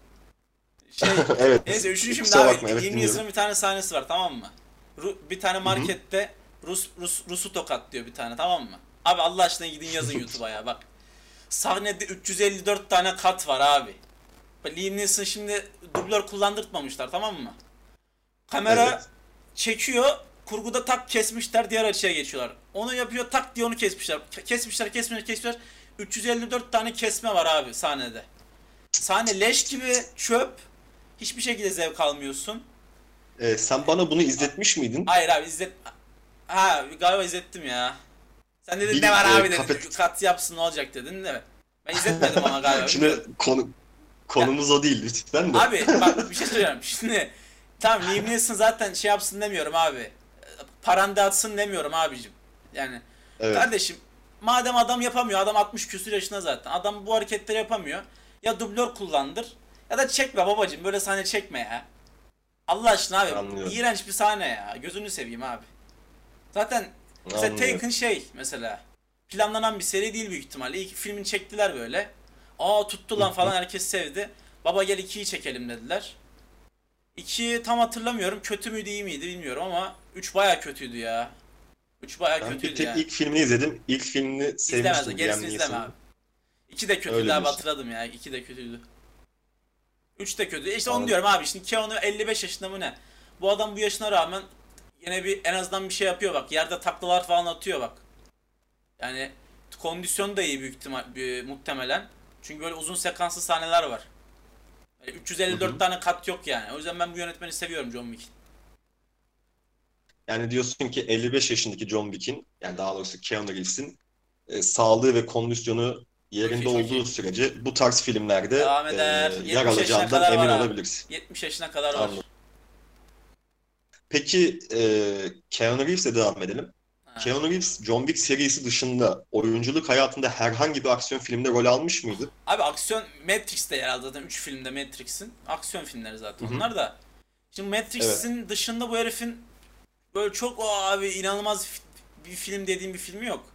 Şey, evet. Neyse üçüncü şimdi abi bakma, evet. Neeson'ın bir tane sahnesi var tamam mı? Ru- bir tane markette Rus, Rus Rus'u tokatlıyor bir tane tamam mı? Abi Allah aşkına gidin yazın YouTube'a ya bak. Sahnede 354 tane kat var abi. Liam Neeson şimdi dublör kullandırtmamışlar tamam mı? Kamera Evet. çekiyor. Kurguda tak kesmişler diğer açıya geçiyorlar. Onu yapıyor tak diye onu kesmişler. Ke- Kesmişler kesmişler kesmişler. 354 tane kesme var abi sahnede. Sahne leş gibi çöp. Hiçbir şekilde zevk almıyorsun. Ee, sen bana bunu izletmiş miydin? Hayır abi izlet... Ha galiba izlettim ya. Sen dedin Bir, ne var e, abi dedin. kafet- Kat yapsın ne olacak dedin değil mi? Ben izletmedim ama galiba. Şimdi konu konumuz o değil lütfen de. Abi bak bir şey söylüyorum. Şimdi tamam Liam Neeson zaten şey yapsın demiyorum abi. Paran dağıtsın demiyorum abicim. Yani evet. kardeşim madem adam yapamıyor. Adam 60 küsur yaşında zaten. Adam bu hareketleri yapamıyor. Ya dublör kullandır ya da çekme babacım. Böyle sahne çekme ya. Allah aşkına abi. Anlıyorum. iğrenç bir sahne ya. Gözünü seveyim abi. Zaten mesela Anlıyorum. Taken şey mesela planlanan bir seri değil büyük ihtimalle. İlk filmini çektiler böyle. Aa tuttu lan falan herkes sevdi. Baba gel 2'yi çekelim dediler. 2'yi tam hatırlamıyorum. Kötü müydü iyi miydi bilmiyorum ama 3 baya kötüydü ya. 3 baya Ben bir kötüydü tek ya. ilk filmini izledim. İlk filmini sevmiştim. gerisini Liam izleme abi. 2 de kötüydü Öyle abi diyorsun. hatırladım ya. 2 de kötüydü. 3 de kötü. İşte onu diyorum abi. Şimdi Keanu 55 yaşında mı ne? Bu adam bu yaşına rağmen yine bir en azından bir şey yapıyor bak. Yerde taklalar falan atıyor bak. Yani kondisyon da iyi büyük ihtimal, bir- muhtemelen. Çünkü böyle uzun sekanslı sahneler var. Yani 354 Hı hı. tane kat yok yani. O yüzden ben bu yönetmeni seviyorum John Wick. Yani diyorsun ki 55 yaşındaki John Wick'in yani daha doğrusu Keanu Reeves'in e, sağlığı ve kondisyonu yerinde Çok iyi, çok olduğu iyi. sürece bu tarz filmlerde Devam e, eder. 70 yer yaşına alacağından kadar emin var olabilirsin. 70 yaşına kadar var. Anladım. Peki e, Keanu Reeves'e devam edelim. Ha. Keanu Reeves John Wick serisi dışında oyunculuk hayatında herhangi bir aksiyon filmde rol almış mıydı? Abi aksiyon Matrix'te yer aldı zaten 3 filmde Matrix'in. Aksiyon filmleri zaten Hı hı. onlar da. Şimdi Matrix'in dışında bu herifin böyle çok o abi inanılmaz fi- bir film dediğim bir filmi yok.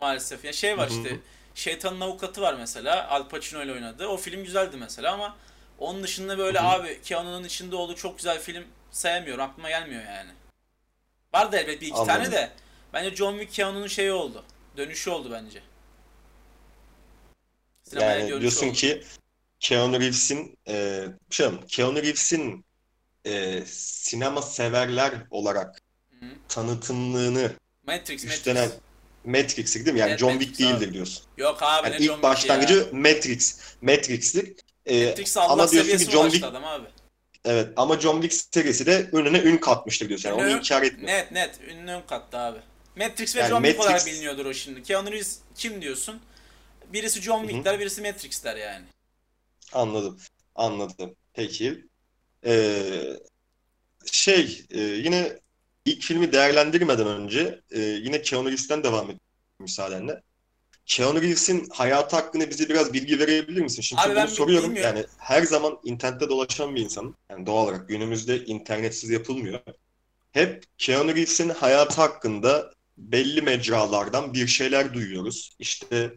Maalesef. Ya şey var Hı hı. işte Şeytanın Avukatı var mesela. Al Pacino ile oynadı. O film güzeldi mesela ama onun dışında böyle Hı hı. abi Keanu'nun içinde olduğu çok güzel film sayamıyorum. Aklıma gelmiyor yani. Var da elbet bir iki tane Anladım. de. Bence John Wick Keanu'nun şeyi oldu. Dönüşü oldu bence. Sinemaya Yani diyorsun oldu. ki Keanu Reeves'in e, şey, Keanu Reeves'in e, sinema severler olarak Hı. tanıtımlığını Matrix, üstlenen Matrix. Matrix'tir değil mi? Yani Evet, John Wick abi. değildir diyorsun. Yok abi Yani ne John ilk ya. başlangıcı Matrix. Matrix'tir. E, Matrix ama diyorsun ki John Wick adam abi. evet ama John Wick serisi de önüne ün katmıştır diyorsun. Yani onu Ünlü- inkar etme. Net net ünlü ön kattı abi. Matrix ve Yani John Wick olarak Matrix- biliniyordur o şimdi. Keanu Reeves kim diyorsun? Birisi John Wick der, birisi Matrix der yani. Anladım. Anladım. Peki. Ee, şey e, yine ilk filmi değerlendirmeden önce e, yine Keanu Reeves'ten devam edeyim müsaadenle. Keanu Reeves'in hayatı hakkında bize biraz bilgi verebilir misin? Şimdi Abi bunu soruyorum. bilmiyorum. Yani her zaman internette dolaşan bir insanım. Yani doğal olarak günümüzde internetsiz yapılmıyor. Hep Keanu Reeves'in hayatı hakkında belli mecralardan bir şeyler duyuyoruz. İşte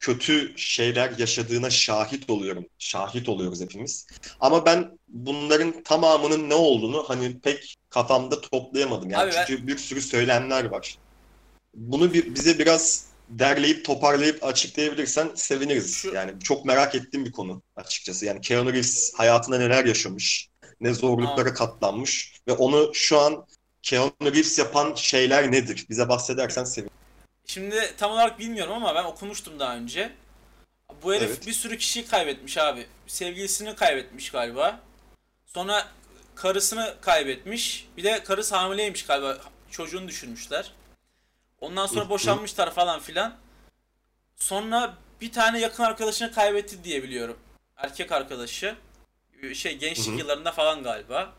kötü şeyler yaşadığına şahit oluyorum. Şahit oluyoruz hepimiz. Ama ben bunların tamamının ne olduğunu hani pek kafamda toplayamadım. Yani Abi ben- çünkü bir sürü söylemler var. Bunu bir, bize biraz derleyip toparlayıp açıklayabilirsen seviniriz. Şu- Yani çok merak ettiğim bir konu açıkçası. Yani Keanu Reeves hayatında neler yaşamış, ne zorluklara katlanmış ve onu şu an Keanu Reeves yapan şeyler nedir? Bize bahsedersen sevinirim. Şimdi tam olarak bilmiyorum ama ben okumuştum daha önce. Bu herif Evet. bir sürü kişiyi kaybetmiş abi. Sevgilisini kaybetmiş galiba. Sonra karısını kaybetmiş. Bir de karısı hamileymiş galiba. Çocuğunu düşürmüşler. Ondan sonra boşanmışlar falan filan. Sonra bir tane yakın arkadaşını kaybetti diye biliyorum. Erkek arkadaşı. Şey gençlik Hı hı. yıllarında falan galiba.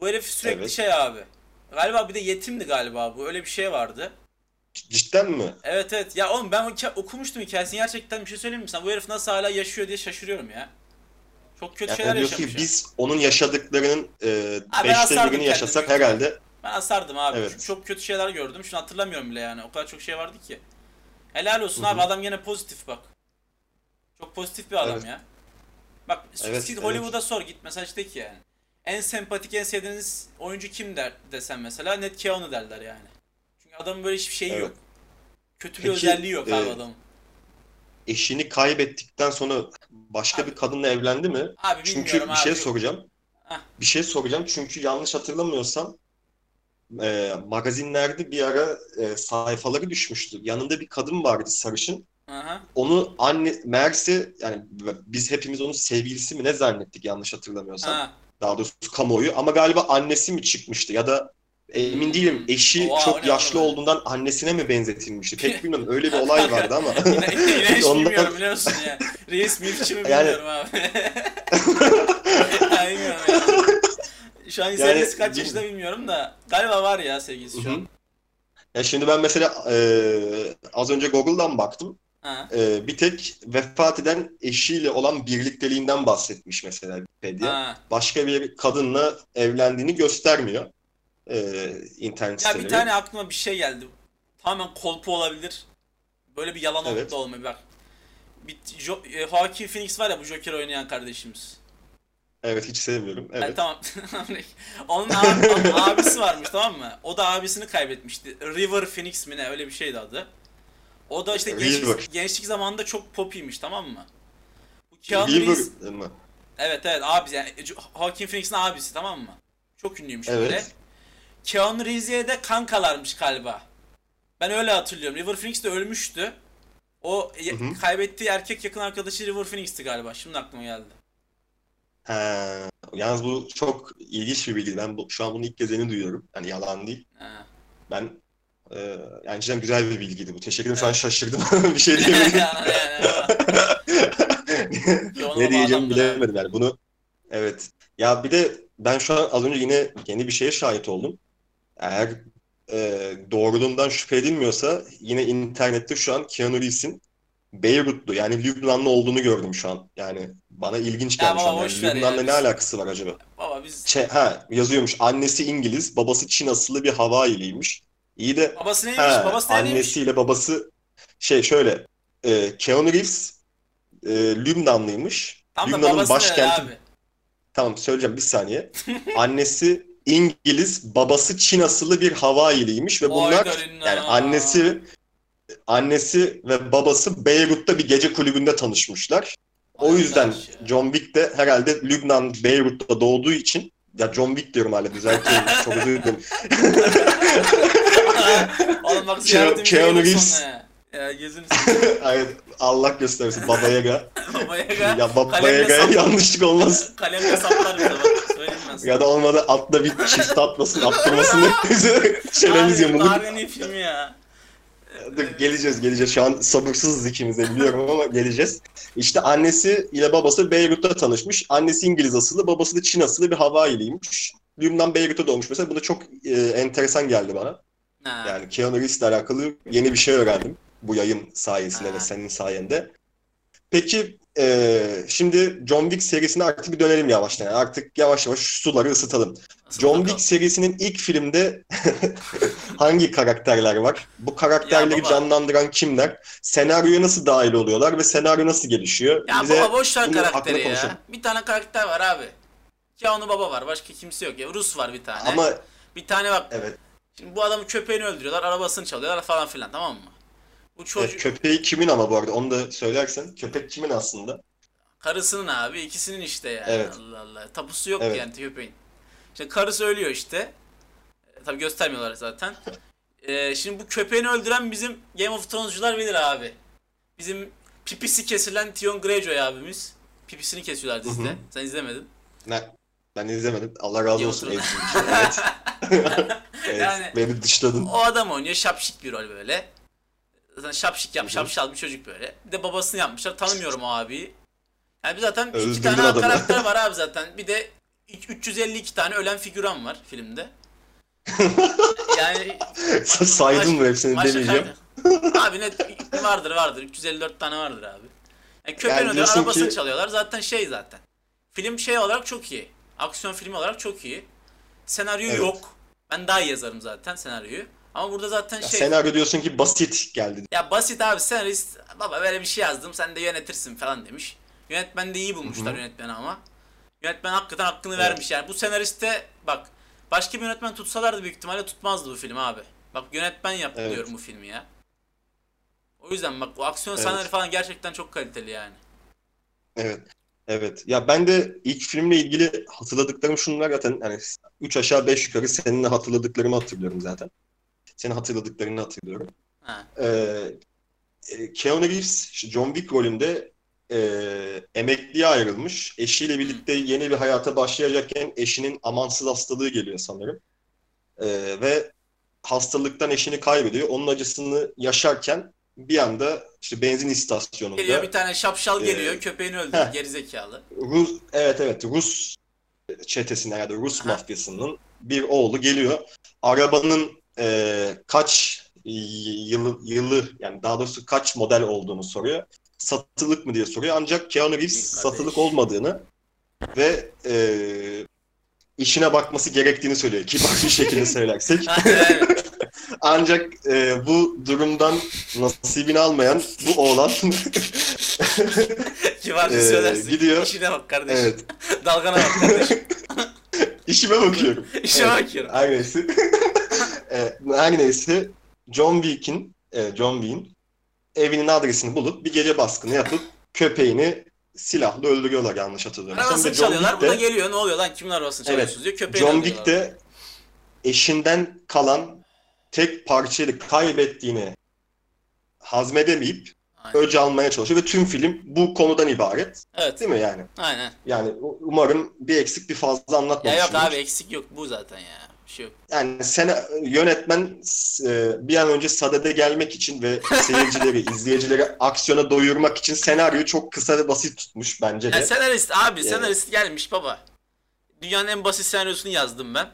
Bu herif sürekli Evet. şey abi. Galiba bir de yetimdi galiba bu. Öyle bir şey vardı. Cidden mi? Evet evet. Ya oğlum ben okumuştum hikayesini. Gerçekten bir şey söyleyeyim mi sana? Bu herif nasıl hala yaşıyor diye şaşırıyorum ya. Çok kötü Yani şeyler yaşamış. ki ya. biz onun yaşadıklarının e, Abi beşte birini yaşasak kendimi. herhalde Ben asardım abi. Evet. Çünkü çok kötü şeyler gördüm. Şunu hatırlamıyorum bile yani. O kadar çok şey vardı ki. Helal olsun Hı hı. abi. Adam yine pozitif bak. Çok pozitif bir adam Evet. ya. Bak Evet, git evet. Hollywood'a sor git işte ki yani. En sempatik, en sevdiğiniz oyuncu kim der desen mesela net Keanu derler yani. Çünkü adamın böyle hiçbir şeyi Evet. yok. Kötü bir Peki, özelliği yok abi e, adamın. Eşini kaybettikten sonra başka Abi- bir kadınla evlendi mi? Abi Çünkü bir şey abi. soracağım. Heh. Bir şey soracağım çünkü yanlış hatırlamıyorsam e, magazinlerde bir ara e, sayfaları düşmüştü. Yanında bir kadın vardı sarışın. Aha. Onu anne meğerse yani biz hepimiz onun sevgilisi mi ne zannettik yanlış hatırlamıyorsam. Ha. Daha doğrusu kamuoyu ama galiba annesi mi çıkmıştı ya da emin değilim eşi Oha, çok yaşlı oğlum? olduğundan annesine mi benzetilmişti? Pek bilmiyorum öyle bir olay vardı ama. Yine, yine hiç Ondan- bilmiyorum biliyor musun ya. Reis milfçi mi Yani- bilmiyorum abi. Bilmiyorum ya. Şu an sevgilisi kaç yaşında bilmiyorum da. Galiba var ya sevgilisi şu an. Ya şimdi ben mesela e, az önce Google'dan baktım. Ha. E, bir tek vefat eden eşiyle olan birlikteliğinden bahsetmiş mesela Wikipedia. Ha. Başka bir kadınla evlendiğini göstermiyor e, internet Ya bir siteleri. tane aklıma bir şey geldi. Tamamen kolpu olabilir. Böyle bir yalan Evet. da olmayabilir. Bak. Bir, jo, e, Joaquin Phoenix var ya bu Joker oynayan kardeşimiz. Evet hiç sevmiyorum. Yani Evet. tamam. onun, abi, onun abisi varmış tamam mı? O da abisini kaybetmişti. River Phoenix mi ne öyle bir şeydi adı. O da işte gençlik, gençlik zamanında çok popiymiş tamam mı? Bu Keanu Reeves, evet evet abi yani Jo- Joaquin Phoenix'in abisi tamam mı? Çok ünlüymüş Evet. böyle. Keanu Reeves'e de kankalarmış galiba. Ben öyle hatırlıyorum. River Phoenix de ölmüştü. O Hı hı. kaybettiği erkek yakın arkadaşı River Phoenix'ti galiba. Şimdi aklıma geldi. Ha, yalnız bu çok ilginç bir bilgi. Ben bu, şu an bunu ilk kez yeni duyuyorum. Yani yalan değil. Ha. Ben e, yani cidden güzel bir bilgiydi bu. Teşekkür ederim. Evet. şaşırdım. Bir şey diyemedim. Ne adamdır bilemedim yani. Bunu evet. Ya bir de ben şu an az önce yine yeni bir şeye şahit oldum. Eğer e, doğruluğundan şüphe edilmiyorsa yine internette şu an Keanu Reeves'in Beyrutlu yani Lübnanlı olduğunu gördüm şu an. Yani bana ilginç Ya gelmiş baba an. Yani Lübnan'la ya, ne alakası var acaba? Baba biz Şey, ha yazıyormuş. Annesi İngiliz, babası Çin asıllı bir Havailiymiş. İyi de babası neymiş? ha, babası neymiş? annesiyle babası şey şöyle e, Keanu Reeves e, Lübnanlıymış. Tam Lübnan'ın başkenti abi? Tamam söyleyeceğim bir saniye. Annesi İngiliz, babası Çin asıllı bir Havailiymiş ve bunlar yani annesi annesi ve babası Beyrut'ta bir gece kulübünde tanışmışlar. O yüzden. John Wick de herhalde Lübnan, Beyrut'ta doğduğu için ya John Wick diyorum hala düzeltiyorum. Çok özür dilerim. Oğlum bak Keanu- Reeves. sonra. Ya gözünü seveyim. Hayır, Allah göstersin Baba Yaga. Baba Yaga. Ya Baba Yaga'ya yanlışlık olmaz. Kalemle saplar bize bak. Ya da olmadı atla bir çift atlasın, attırmasın. Çenemiz Abi, yamulur. Tarihin filmi ya. Dur, geleceğiz geleceğiz. Şu an sabırsızız ikimiz de biliyorum ama geleceğiz. İşte annesi ile babası Beyrut'ta tanışmış. Annesi İngiliz asıllı, babası da Çin asıllı bir Havailiymiş. Lübnan Beyrut'ta doğmuş mesela. Bu da çok e, enteresan geldi bana. Ha. Yani Keanu Reeves'le alakalı yeni bir şey öğrendim. Bu yayın sayesinde Ha. ve senin sayende. Peki e, şimdi John Wick serisine artık bir dönelim yavaştan. Yani artık yavaş yavaş suları ısıtalım. Nasıl John bakalım? Wick serisinin ilk filmde hangi karakterler var? Bu karakterleri Ya canlandıran kimler? Senaryoya nasıl dahil oluyorlar ve senaryo nasıl gelişiyor? Ya Bize baba boş ver karakteri ya. konuşalım. Bir tane karakter var abi. Keanu Baba var. Başka kimse yok ya. Rus var bir tane. Ama Bir tane bak. evet, Şimdi bu adamın köpeğini öldürüyorlar. Arabasını çalıyorlar falan filan tamam mı? Bu çocuk evet, köpeği kimin ama bu arada onu da söylersen. Köpek kimin aslında? karısının abi ikisinin işte yani. Evet. Allah Allah. Tapusu yok Evet. yani köpeğin. İşte karısı ölüyor işte. Tabii göstermiyorlar zaten. E, şimdi bu köpeğini öldüren bizim Game of Thrones'cular bilir abi. Bizim pipisi kesilen Theon Greyjoy abimiz. Pipisini kesiyorlar dizide. Hı hı. Sen izlemedin. Ne? Ben izlemedim. Allah razı Game olsun. Evet. Evet, Yani- beni dışladın. O adam oynuyor şapşik bir rol böyle. Zaten şapşik yapmış, şapşal bir çocuk böyle. Bir de babasını yapmışlar. Tanımıyorum o abiyi. Yani zaten iki Öldürdün tane adamı. karakter var abi zaten. Bir de 352 tane ölen figüran var filmde. yani Saydın mı hepsini demeyeceğim. Abi net vardır vardır. 354 tane vardır abi. Yani köpeğin Yani diyorsun arabasını ki- çalıyorlar. Zaten şey zaten. Film şey olarak çok iyi. Aksiyon filmi olarak çok iyi. Senaryo Evet. yok. Ben daha iyi yazarım zaten senaryoyu. Ama burada zaten Ya şey... Senaryo diyorsun ki basit geldi. Ya basit abi senarist baba böyle bir şey yazdım sen de yönetirsin falan demiş. Yönetmen de iyi bulmuşlar yönetmeni ama. Yönetmen hakikaten hakkını Evet. vermiş yani. Bu senariste bak başka bir yönetmen tutsalardı büyük ihtimalle tutmazdı bu film abi. Bak yönetmen yaptı Evet. diyorum bu filmi ya. O yüzden bak bu aksiyon Evet. sahneleri falan gerçekten çok kaliteli yani. Evet. Evet. Ya ben de ilk filmle ilgili hatırladıklarım şunlar zaten hani 3 aşağı 5 yukarı senin de hatırladıklarımı hatırlıyorum zaten. Senin hatırladıklarını hatırlıyorum. Ha. Ee, e, Keanu Reeves işte John Wick rolünde e, emekliye ayrılmış. Eşiyle birlikte yeni bir hayata başlayacakken eşinin amansız hastalığı geliyor sanırım. Ee, ve hastalıktan eşini kaybediyor. Onun acısını yaşarken bir anda işte benzin istasyonunda Geliyor bir tane şapşal geliyor köpeğini öldürüyor gerizekalı. Rus evet evet Rus çetesinden ya da Rus Aha. mafyasının bir oğlu geliyor. Arabanın e, kaç yılı yılı yani daha doğrusu kaç model olduğunu soruyor. Satılık mı diye soruyor. Ancak Keanu Reeves kardeş. satılık olmadığını ve e, işine bakması gerektiğini söylüyor. Kibar bir şekilde söylersek. Ancak e, bu durumdan nasibini almayan bu oğlan Kibarca Ee, söylersin. gidiyor. İşine bak kardeşim. evet Dalgana bak kardeşim. işime bakıyorum. İşime Evet. bakıyorum. Neyse. E, Her neyse John Wick'in e, John Wick'in evinin adresini bulup bir gece baskını yapıp köpeğini silahla öldürüyorlar yanlış hatırlamıyorsam. Arabasını çalıyorlar. Wick Bu da de, geliyor. Ne oluyor lan? Kimin arabasını Evet. çalıyorsunuz diyor. Köpeğini John. Wick de eşinden kalan tek parçayı kaybettiğini hazmedemeyip Aynen. öc almaya çalışıyor ve tüm film bu konudan ibaret. Evet. Değil mi yani? Aynen. Yani umarım bir eksik bir fazla Ya anlatmamışımdır. yok abi eksik yok bu zaten ya. Bir şey yok. Yani sen yönetmen e, bir an önce sadede gelmek için ve seyircileri, izleyicileri aksiyona doyurmak için senaryoyu çok kısa ve basit tutmuş bence de. Ya senarist abi Evet. senarist gelmiş baba. Dünyanın en basit senaryosunu yazdım ben.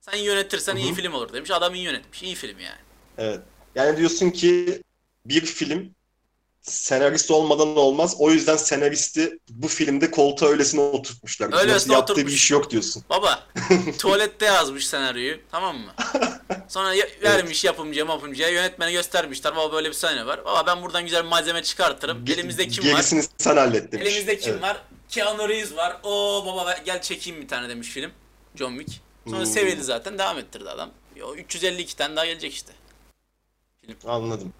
Sen yönetirsen iyi Hı hı. film olur demiş. Adam iyi yönetmiş. İyi film yani. Evet. Yani diyorsun ki bir film senarist olmadan olmaz. O yüzden senaristi bu filmde koltuğa öylesine oturtmuşlar. Öylesine Yoksa yaptığı oturmuş. bir iş yok diyorsun. Baba tuvalette yazmış senaryoyu tamam mı? Sonra ya- vermiş yapımcıya yapımcıya yönetmene göstermişler. Baba böyle bir sahne var. Baba ben buradan güzel bir malzeme çıkartırım. Ge- Elimizde kim var? Gerisini sen hallet demiş. Elimizde kim Evet. var? Keanu Reeves var. Oo baba gel çekeyim bir tane demiş film. John Wick. Sonra Hmm. sevildi zaten devam ettirdi adam. O 352 tane daha gelecek işte. Anladım.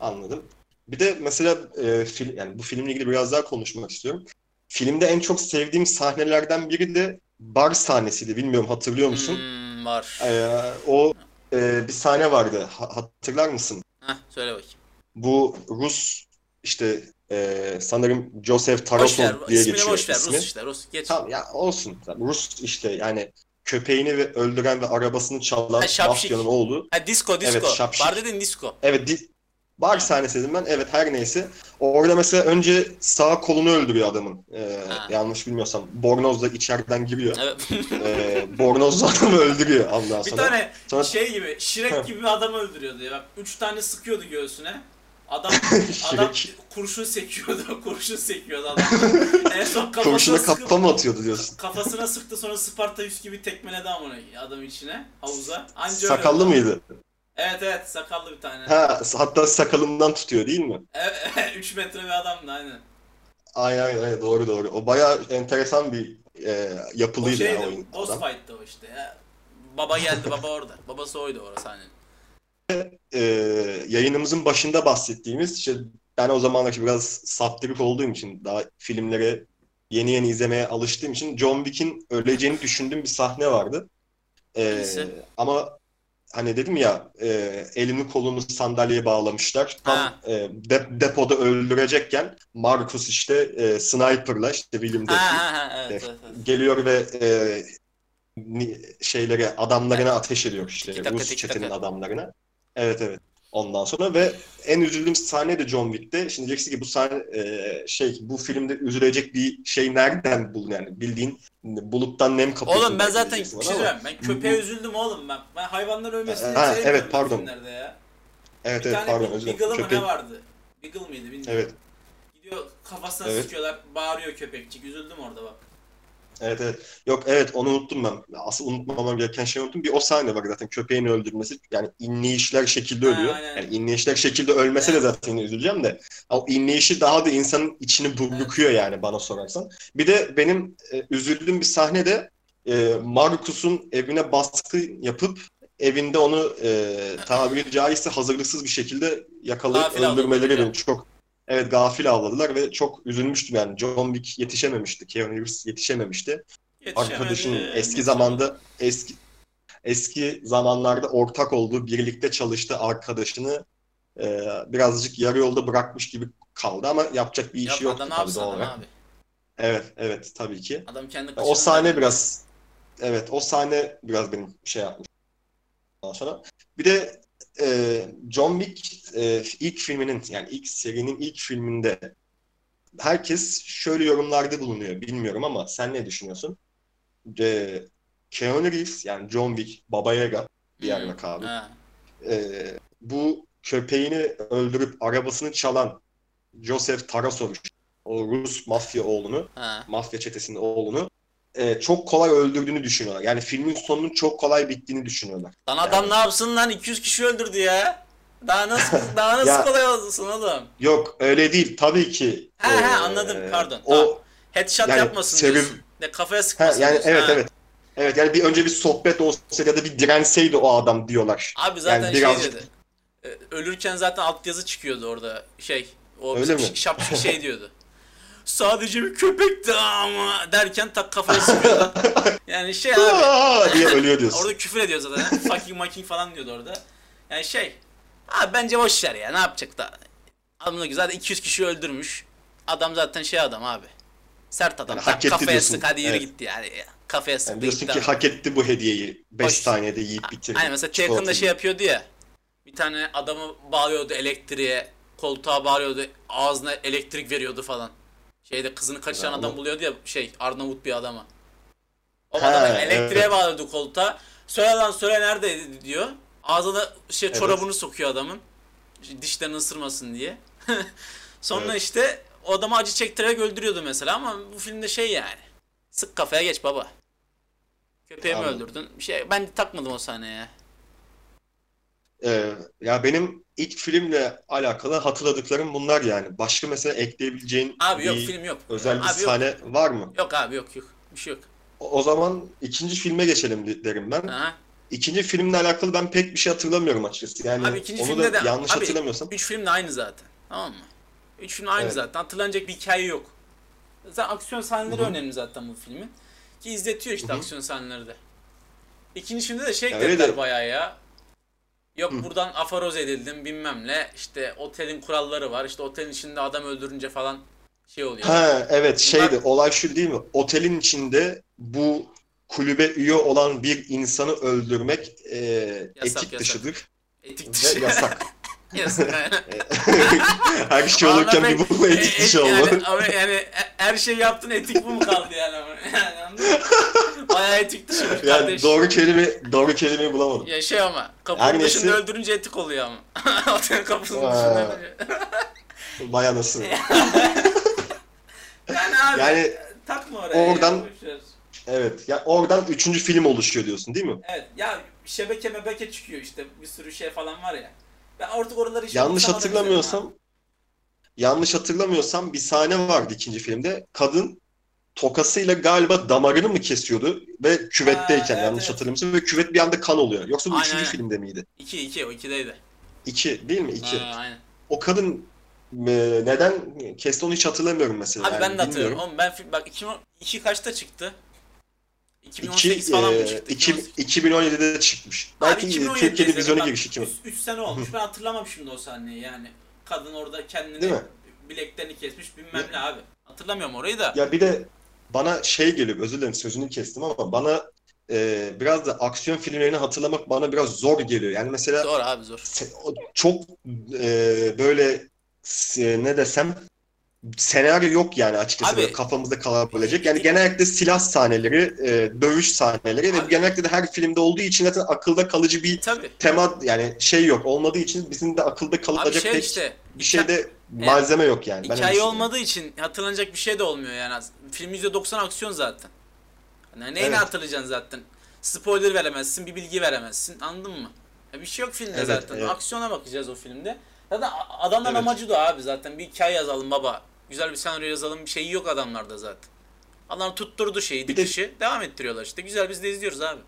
Anladım. Bir de mesela e, fil, yani bu filmle ilgili biraz daha konuşmak istiyorum. Filmde en çok sevdiğim sahnelerden biri de bar sahnesiydi. Bilmiyorum hatırlıyor musun? Hmm, var. E, o e, bir sahne vardı. Ha- hatırlar mısın? Heh, söyle bakayım. Bu Rus işte e, sanırım Joseph Tarasov diye ismini geçiyor boş ver. ismi. Rus işte. Rus. Geç. Tamam ya olsun. Rus işte yani köpeğini ve öldüren ve arabasını çalan Ha, şapşik. mafyanın oğlu. Ha disco disco. Evet, şapşik. Var dedin disco. Evet di- bar sahnesi dedim ben. Evet her neyse. Orada mesela önce sağ kolunu öldürüyor adamın. Ee, Ha. yanlış bilmiyorsam. Bornozla içeriden giriyor. Evet. Ee, bornozla adamı öldürüyor ondan bir sonra. tane Sonra- şey gibi Shrek gibi bir adam öldürüyordu ya. Bak 3 tane sıkıyordu göğsüne. Adam adam kurşun sekiyordu. kurşun sekiyordu adam. en son kafasına Kurşuna kafa mı atıyordu diyorsun? kafasına sıktı sonra Spartacus gibi tekmeledi amına adam içine havuza. Anca öyle Sakallı oldu. mıydı? Evet evet sakallı bir tane. Ha, hatta sakalından tutuyor değil mi? Evet 3 metre bir adamdı aynen. Aynen aynen doğru doğru. O bayağı enteresan bir e, O yapılıydı ya şeydi, oyun boss fight'tı o işte ya. Baba geldi baba orada. Babası oydu orası hani. e, yayınımızın başında bahsettiğimiz işte ben o zamanlar biraz saptırık olduğum için daha filmlere yeni yeni izlemeye alıştığım için John Wick'in öleceğini düşündüğüm bir sahne vardı. E, Hangisi? ama hani dedim ya e, elini kolunu sandalyeye bağlamışlar. Tam Ha. e, de- depoda öldürecekken Marcus işte e, sniper'la işte William ha evet, evet, evet. geliyor ve e, şeylere adamlarına ateş ediyor işte Tiki taka, Rus çetenin adamlarına. Evet evet. Ondan sonra ve en üzüldüğüm sahne de John Wick'te. Şimdi diyeceksin ki bu sahne e, şey bu filmde üzülecek bir şey nereden buldun yani bildiğin buluttan nem kapıyorsun. Oğlum ben zaten bir şey söyleyeyim. Ben köpeğe üzüldüm oğlum ben. Ben hayvanlar ölmesini Ha, evet, pardon. ya. Evet Bir evet pardon özür dilerim. Beagle'ı mı Köpek- ne vardı? Beagle mıydı bilmiyorum. Evet. Gidiyor kafasına Evet. sıkıyorlar, bağırıyor köpekçik. Üzüldüm orada bak. Evet evet. Yok evet onu unuttum ben. Asıl unutmamam gereken şey unuttum. Bir o sahne var zaten köpeğin öldürmesi. Yani inleyişler şekilde Ha, ölüyor. aynen. Yani inleyişler şekilde ölmese de zaten üzüleceğim de. O inleyişi daha da insanın içini burkuyor yani bana sorarsan. Bir de benim e, üzüldüğüm bir sahne de e, Marcus'un evine baskı yapıp evinde onu e, tabiri caizse hazırlıksız bir şekilde yakalayıp Gafil öldürmeleri benim çok evet gafil avladılar ve çok üzülmüştüm yani. John Wick yetişememişti. Keanu Reeves yetişememişti arkadaşının eski zamanda eski eski zamanlarda ortak olduğu, birlikte çalıştığı arkadaşını e, birazcık yarı yolda bırakmış gibi kaldı ama yapacak bir işi ne tabii doğal olarak. abi? Evet, evet tabii ki. Adam kendi O sahne biraz evet o sahne biraz benim şey yapmış. Ondan sonra bir de e, John Wick e, ilk filminin yani ilk serinin ilk filminde herkes şöyle yorumlarda bulunuyor bilmiyorum ama sen ne düşünüyorsun? E, Keanu Reeves yani John Wick Baba Yaga diğer Hmm. Ha. E, bu köpeğini öldürüp arabasını çalan Joseph Tarasovich o Rus mafya oğlunu Ha. mafya çetesinin oğlunu e, çok kolay öldürdüğünü düşünüyorlar. Yani filmin sonunun çok kolay bittiğini düşünüyorlar. Lan adam ne yapsın lan 200 kişi öldürdü ya. Daha nasıl daha nasıl Ya- kolay olsun oğlum? Yok öyle değil. Tabii ki. He he e, anladım pardon. O Tamam. Headshot yani yapmasın sebebi- diyorsun. De kafaya sıkmasın yani diyorsun. evet Ha. evet. Evet yani bir önce bir sohbet olsa ya da bir direnseydi o adam diyorlar. Abi zaten Yani şey birazcık- dedi. e, Ölürken zaten altyazı çıkıyordu orada. Şey o Öyle mi? şapşik şey diyordu. Sadece bir köpekti ama derken tak kafaya sıkıyordu. yani şey abi diye ölüyor diyorsun. orada küfür ediyor zaten. Fucking making falan diyordu orada. Yani şey abi bence boş ver ya ne yapacak da. Adam ki zaten 200 kişi öldürmüş. Adam zaten şey adam abi. Sert adam. Yani hak etti kafaya diyorsun. sık hadi yürü Evet. gitti yani. Kafaya sıktı Yani diyorsun ki hak etti bu hediyeyi. 5 Hoş. saniyede yiyip bitirdi. Aynen mesela. Taken'da şey yapıyordu ya. Bir tane adamı bağlıyordu elektriğe, koltuğa bağlıyordu, ağzına elektrik veriyordu falan. Şeyde kızını kaçıran adam buluyordu ya şey Arnavut bir adama. O Ha, adamı elektriğe evet. bağlıyordu koltuğa. Söyle lan söyle neredeydi diyor. Ağzına şey Evet. çorabını sokuyor adamın. Dişlerini ısırmasın diye. Sonra Evet. işte o adamı acı çektirerek öldürüyordu mesela ama bu filmde şey yani. Sık kafaya geç baba. Köpeğimi Anladım. öldürdün. Şey ben takmadım o sahneye. Ee, ya benim ilk filmle alakalı hatırladıklarım bunlar yani. Başka mesela ekleyebileceğin Abi yok bir film yok. özel bir abi yok. sahne var mı? Yok abi yok yok. Bir şey yok. O o zaman ikinci filme geçelim de- derim ben. Aha. İkinci filmle alakalı ben pek bir şey hatırlamıyorum açıkçası. Yani Abi ikinci onu filmde da de yanlış abi, hatırlamıyorsam. Üç film de aynı zaten. Tamam mı? Üç film aynı Evet. zaten. Hatırlanacak bir hikaye yok. Zaten aksiyon sahneleri Hı hı. önemli zaten bu filmin. Ki izletiyor işte Hı hı. aksiyon sahneleri de. İkinci filmde de şey eklediler bayağı ya. Yok Hı. buradan afaroz edildim bilmem ne. İşte otelin kuralları var. İşte otelin içinde adam öldürünce falan şey oluyor. Ha evet şeydi Bunlar- olay şu değil mi? Otelin içinde bu kulübe üye olan bir insanı öldürmek e, Yasak, etik yasak. dışıdır Etik dışı. ve yasak. Her şey olurken bir bu E, etik e, dışı yani, olmalı. ama yani e- her şey yaptın etik bu mu kaldı yani yani? Bayağı etik dışı Yani kardeş. doğru kelime doğru kelimeyi bulamadım. Ya şey ama kapının Her dışında neyse- öldürünce etik oluyor ama. Otelin kapısının Aa. dışında öldürünce. Baya nasıl? Yani abi Yani takma oraya. oradan- ya, evet. Ya oradan üçüncü film oluşuyor diyorsun değil mi? Evet ya şebeke mebeke çıkıyor işte bir sürü şey falan var ya. Ben artık oraları hiç Yanlış hatırlamıyorsam yanlış hatırlamıyorsam bir sahne vardı ikinci filmde. Kadın tokasıyla galiba damarını mı kesiyordu ve küvetteyken Ha, evet, yanlış evet. hatırlamıyorsam ve küvet bir anda kan oluyor. Yoksa bu Aynen, üçüncü aynen. filmde miydi? İki iki o ikideydi. İki değil mi? İki. Ha, aynen. O kadın e, neden kesti onu hiç hatırlamıyorum mesela. Abi Yani ben de hatırlıyorum. bilmiyorum. Oğlum ben film bak 2002 kaçta çıktı? İki, 2018 falan mı e, çıktı? iki- 2017'de çıkmış. Belki Türkiye'de vizyona 2000. 3 sene olmuş. Ben hatırlamam şimdi o sahneyi yani. Kadın orada kendini Değil mi? bileklerini kesmiş bilmem ne abi. Hatırlamıyorum orayı da. Ya bir de bana şey geliyor, özür dilerim sözünü kestim ama bana e, biraz da aksiyon filmlerini hatırlamak bana biraz zor geliyor. Yani mesela Zor abi zor. çok e, böyle ne desem senaryo yok yani açıkçası Abi- böyle kafamızda kalabilecek. Yani genellikle silah sahneleri, e, dövüş sahneleri ve Abi- genellikle de her filmde olduğu için zaten akılda kalıcı bir Tabii. tema yani şey yok olmadığı için bizim de akılda kalacak şey pek işte bir şeyde malzeme yok yani. Ben hikaye olmadığı için hatırlanacak bir şey de olmuyor yani. Film %90 aksiyon zaten. Hani neyini Evet. hatırlayacaksın zaten? Spoiler veremezsin, bir bilgi veremezsin. Anladın mı? Ya bir şey yok filmde Evet, zaten. evet. Aksiyona bakacağız o filmde. Zaten adamların Evet. amacı da abi zaten. Bir hikaye yazalım baba. Güzel bir senaryo yazalım. Bir şeyi yok adamlarda zaten. Adam tutturdu şeyi, Bir de- dikişi. Devam ettiriyorlar işte. Güzel biz de izliyoruz abi.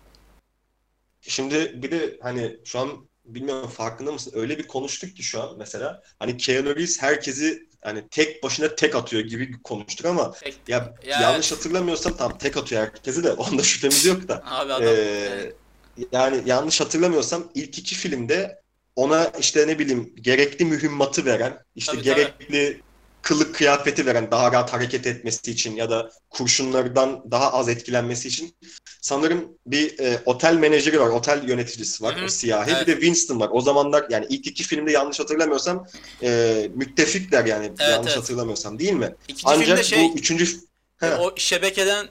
Şimdi bir de hani şu an bilmiyorum farkında mısın? Öyle bir konuştuk ki şu an mesela hani Keanu Reeves herkesi hani tek başına tek atıyor gibi konuştuk ama Tek- ya, Ya- yanlış hatırlamıyorsam tam tek atıyor herkesi de onda şüphemiz yok da. Abi adam Ee, evet. yani yanlış hatırlamıyorsam ilk iki filmde ona işte ne bileyim gerekli mühimmatı veren, işte Tabii, tabii. Kılık kıyafeti veren daha rahat hareket etmesi için ya da kurşunlardan daha az etkilenmesi için sanırım bir e, otel menajeri var, otel yöneticisi var, Hı hı. o siyahi. Evet. Bir de Winston var. O zamanlar yani ilk iki filmde yanlış hatırlamıyorsam e, müttefikler yani Evet, yanlış evet. hatırlamıyorsam değil mi? İkinci filmde Ancak şey bu üçüncü He. o şebekeden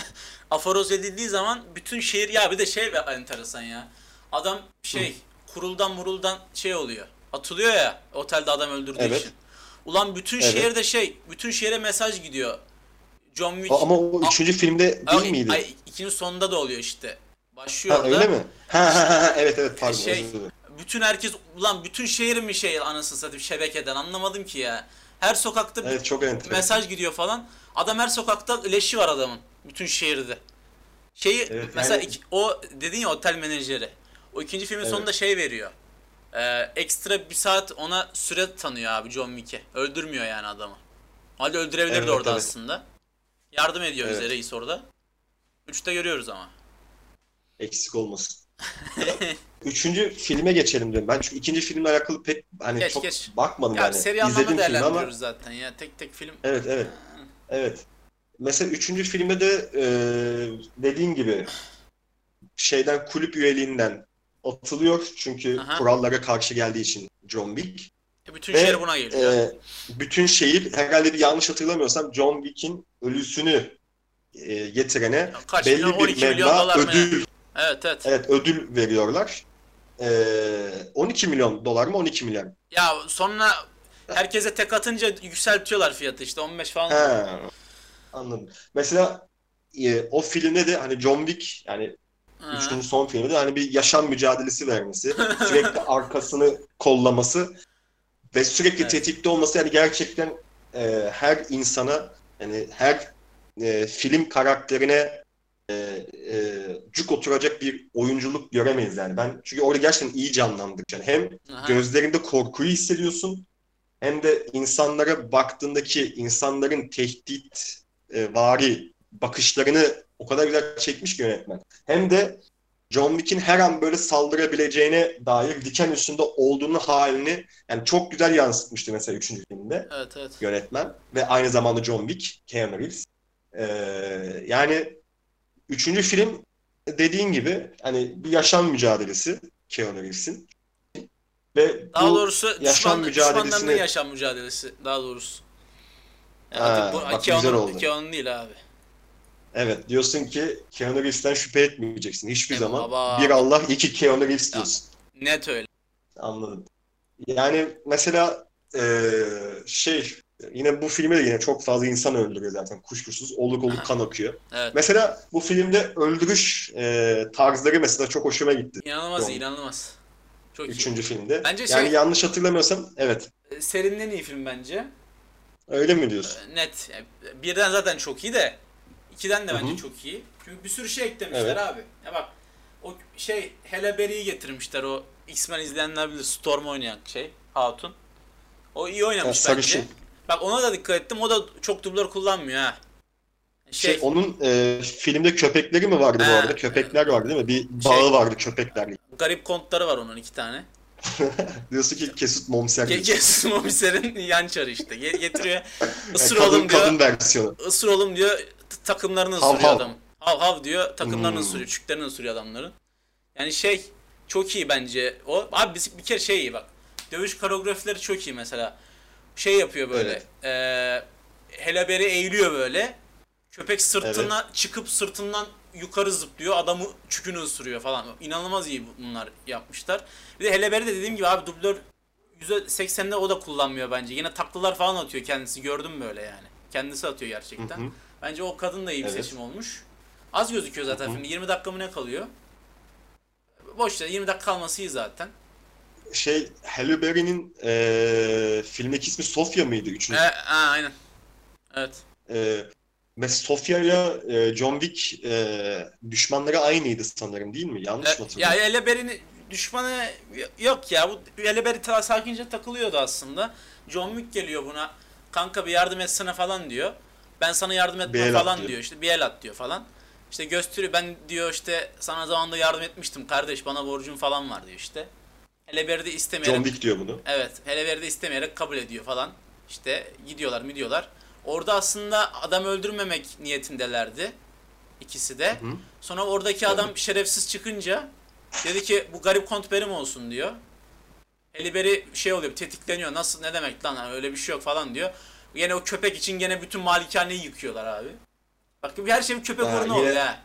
aforoz edildiği zaman bütün şehir ya bir de şey enteresan ya. Adam şey kuruldan muruldan şey oluyor. Atılıyor ya otelde adam öldürdüğü Evet. için. Ulan bütün Evet. şehirde şey, bütün şehre mesaj gidiyor. John Wick. ama o üçüncü filmde Ay- değil miydi? Ay, ikinin sonunda da oluyor işte. Başlıyor Ha, orada. öyle mi? Ha, ha, ha, evet evet pardon Şey, özür dilerim. bütün herkes ulan bütün şehir mi şey anasını satayım şebekeden anlamadım ki ya. Her sokakta bir Evet çok enteresan. mesaj gidiyor falan. Adam her sokakta leşi var adamın. Bütün şehirde. Şeyi Evet, mesela yani- iki- o dedin ya otel menajeri. O ikinci filmin Evet. sonunda şey veriyor. Ee, ekstra bir saat ona süre tanıyor abi John Wick'e. Öldürmüyor yani adamı. Halde öldürebilirdi Evet, orada evet. aslında. Yardım ediyor Evet. bize reis orada. Üçte görüyoruz ama. Eksik olmasın. Üçüncü filme geçelim diyorum. Ben çünkü ikinci filmle alakalı pek hani Geç, çok geç. bakmadım Ya yani. seri İzledim filmi ama zaten ya. Tek tek film. evet evet. Evet. Mesela üçüncü filmde de e, dediğin gibi şeyden kulüp üyeliğinden atılıyor çünkü Aha. kurallara karşı geldiği için John Wick. E, Bütün Ve, şehir buna geliyor. e, bütün şehir herhalde bir yanlış hatırlamıyorsam John Wick'in ölüsünü e, getirene Kaç belli milyon? bir 12 milyon meblağ ödül Evet evet. Evet ödül veriyorlar. Ee, 12 milyon dolar mı 12 milyar? Ya sonra herkese tek atınca yükseltiyorlar fiyatı işte 15 falan. He, anladım. Mesela e, o filmde de hani John Wick yani Hı. üçünün son filmde de hani bir yaşam mücadelesi vermesi, sürekli arkasını kollaması ve sürekli Evet. tetikte olması yani gerçekten e, her insana yani her e, film karakterine e, e, cuk oturacak bir oyunculuk göremeyiz yani. Ben çünkü orada gerçekten iyi canlandırmış. Yani hem Aha. gözlerinde korkuyu hissediyorsun. Hem de insanlara baktığındaki insanların tehdit e, vari bakışlarını o kadar güzel çekmiş ki yönetmen. Hem de John Wick'in her an böyle saldırabileceğine dair diken üstünde olduğunu halini yani çok güzel yansıtmıştı mesela 3. filmde Evet evet. yönetmen ve aynı zamanda John Wick, Keanu Reeves. Ee, yani üçüncü film dediğin gibi hani bir yaşam mücadelesi Keanu Reeves'in. Ve Daha bu doğrusu yaşam düşman, mücadelesini- düşmanlarının yaşam mücadelesi daha doğrusu. Ya Ha, bu bak Keanu- güzel oldu. Keanu değil abi. Evet diyorsun ki Keanu Reeves'ten şüphe etmeyeceksin hiçbir E zaman. baba. Bir Allah, iki Keanu Reeves Ya. diyorsun. Net öyle. Anladım. Yani mesela eee, şey yine bu filmde de yine çok fazla insan öldürüyor zaten kuşkusuz. Oluk oluk kan akıyor. Evet. Mesela bu filmde öldürüş eee, tarzları mesela çok hoşuma gitti. İnanılmaz Doğru. iyi, inanılmaz. Çok Üçüncü filmde. Bence yani şey- yanlış hatırlamıyorsam evet. iyi. Serinin en iyi film bence. Öyle mi diyorsun? Net. Yani Birden zaten çok iyi de ikiden de Hı bence hı. çok iyi. Çünkü bir sürü şey eklemişler Evet. abi. Ya bak o şey Halle Berry'i getirmişler o X-Men izleyenler bilir Storm oynayan şey Hatun. O iyi oynamış Ha, bence. sarışın. Bak ona da dikkat ettim. O da çok dublör kullanmıyor ha. Şey, Şey, onun eee, filmde köpekleri mi vardı bu Ha, arada? Köpekler vardı değil mi? Bir Şey- bağı vardı köpeklerle. garip kontları var onun iki tane. Diyorsun ki Kesut Momser. Ge Gesus Momiser'in yan çarı işte. Ge- getiriyor. Yani Isır kadın, oğlum diyor. kadın versiyonu. Isır oğlum diyor. Takımlarını Hav ısırıyor hav. adam. Hav hav diyor takımlarını Hmm. ısırıyor. Çüklerini ısırıyor adamların. Yani şey çok iyi bence o. Abi biz bir kere şey iyi bak. Dövüş koreografileri çok iyi mesela. Şey yapıyor böyle. Evet. eee Heleberi eğiliyor böyle. Köpek sırtına çıkıp sırtından yukarı zıplıyor. Adamı çükünü ısırıyor falan. İnanılmaz iyi bunlar yapmışlar. Bir de Heleberi de dediğim gibi abi dublör %80'de o da kullanmıyor bence. Yine taklalar falan atıyor kendisi. Gördüm böyle yani. Kendisi atıyor gerçekten. Hı hı. Bence o kadın da iyi bir Evet. seçim olmuş. Az gözüküyor zaten filmde. 20 dakika mı ne kalıyor? Boş ver 20 dakika kalması iyi zaten. Şey Halle Berry'nin eee filmdeki ismi Sofia mıydı? E, Üçüncü. ha, aynen. Evet. Eee ve Sofia ile John Wick eee, düşmanları aynıydı sanırım değil mi? Yanlış mı E, ya hatırlıyorum? Eleber'in düşmanı yok ya. Bu Eleber'i ta sakince takılıyordu aslında. John Wick geliyor buna. Kanka bir yardım etsene falan diyor. Ben sana yardım etmem falan diyor. diyor. İşte bir el at diyor falan. İşte gösteriyor ben diyor işte sana zamanında yardım etmiştim kardeş bana borcun falan var diyor işte. Eleber'i de istemeyerek John Wick diyor bunu. Evet, Heleveri de istemeyerek kabul ediyor falan. İşte gidiyorlar mı diyorlar. Orada aslında adam öldürmemek niyetindelerdi. ikisi de. Hı. Sonra oradaki adam şerefsiz çıkınca dedi ki bu garip kont benim olsun diyor. Heliberi şey oluyor tetikleniyor. Nasıl ne demek lan öyle bir şey yok falan diyor. Yine o köpek için gene bütün malikaneyi yıkıyorlar abi. Bak her şey köpek uğruna yine- oluyor ha.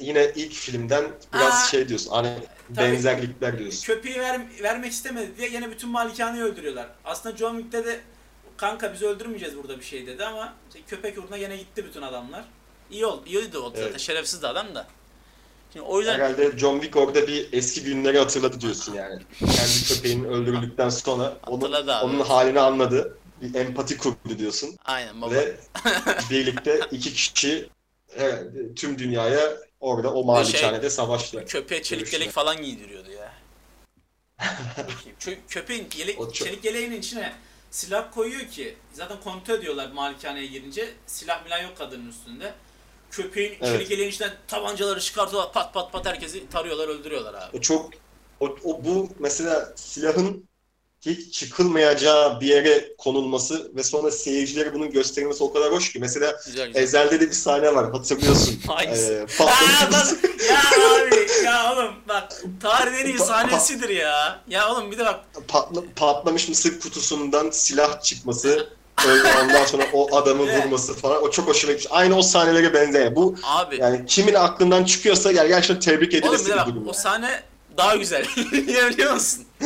Yine ilk filmden biraz Aa, şey diyorsun. Hani tabii. benzerlikler diyorsun. Köpeği ver, vermek istemedi diye yine bütün malikaneyi öldürüyorlar. Aslında John Wick'te de kanka biz öldürmeyeceğiz burada bir şey dedi ama işte köpek uğruna yine gitti bütün adamlar. İyi oldu. İyiydi o zaten. Evet. Şerefsiz de adam da. Şimdi o yüzden Herhalde John Wick orada bir eski günleri hatırladı diyorsun yani. Kendi köpeğinin öldürüldükten sonra onun, onun halini anladı. Bir empati kurdu diyorsun. aynen baba. Ve birlikte iki kişi herhalde tüm dünyaya orada o malikanede savaştılar. Köpeğe çelik yelek falan giydiriyordu ya. Çünkü köpeğin yelek, O çok- çelik yeleğinin içine silah koyuyor ki zaten kontrol ediyorlar malikaneye girince silah milah yok kadının üstünde. Köpeğin Evet. çelik yeleğin içinden tabancaları çıkartıyorlar pat pat pat herkesi tarıyorlar öldürüyorlar abi. O çok o, o bu mesela silahın hiç çıkılmayacağı bir yere konulması ve sonra seyircilere bunun gösterilmesi o kadar hoş ki. Mesela Güzel güzel. Ezel'de de bir sahne var hatırlıyorsun. Hangisi? Ee, Aa, bak, ya abi ya oğlum bak tarihin en iyi sahnesidir ya. Ya oğlum bir de bak patla- patlamış mısır kutusundan silah çıkması, öyle ondan sonra o adamı Evet. vurması falan o çok hoşuma gitmiş. Aynı o sahnelere benzer. Bu abi yani kimin aklından çıkıyorsa yani gerçekten tebrik oğlum edilesi bir de bir bak durum. o sahne daha güzel. Niye biliyor musun?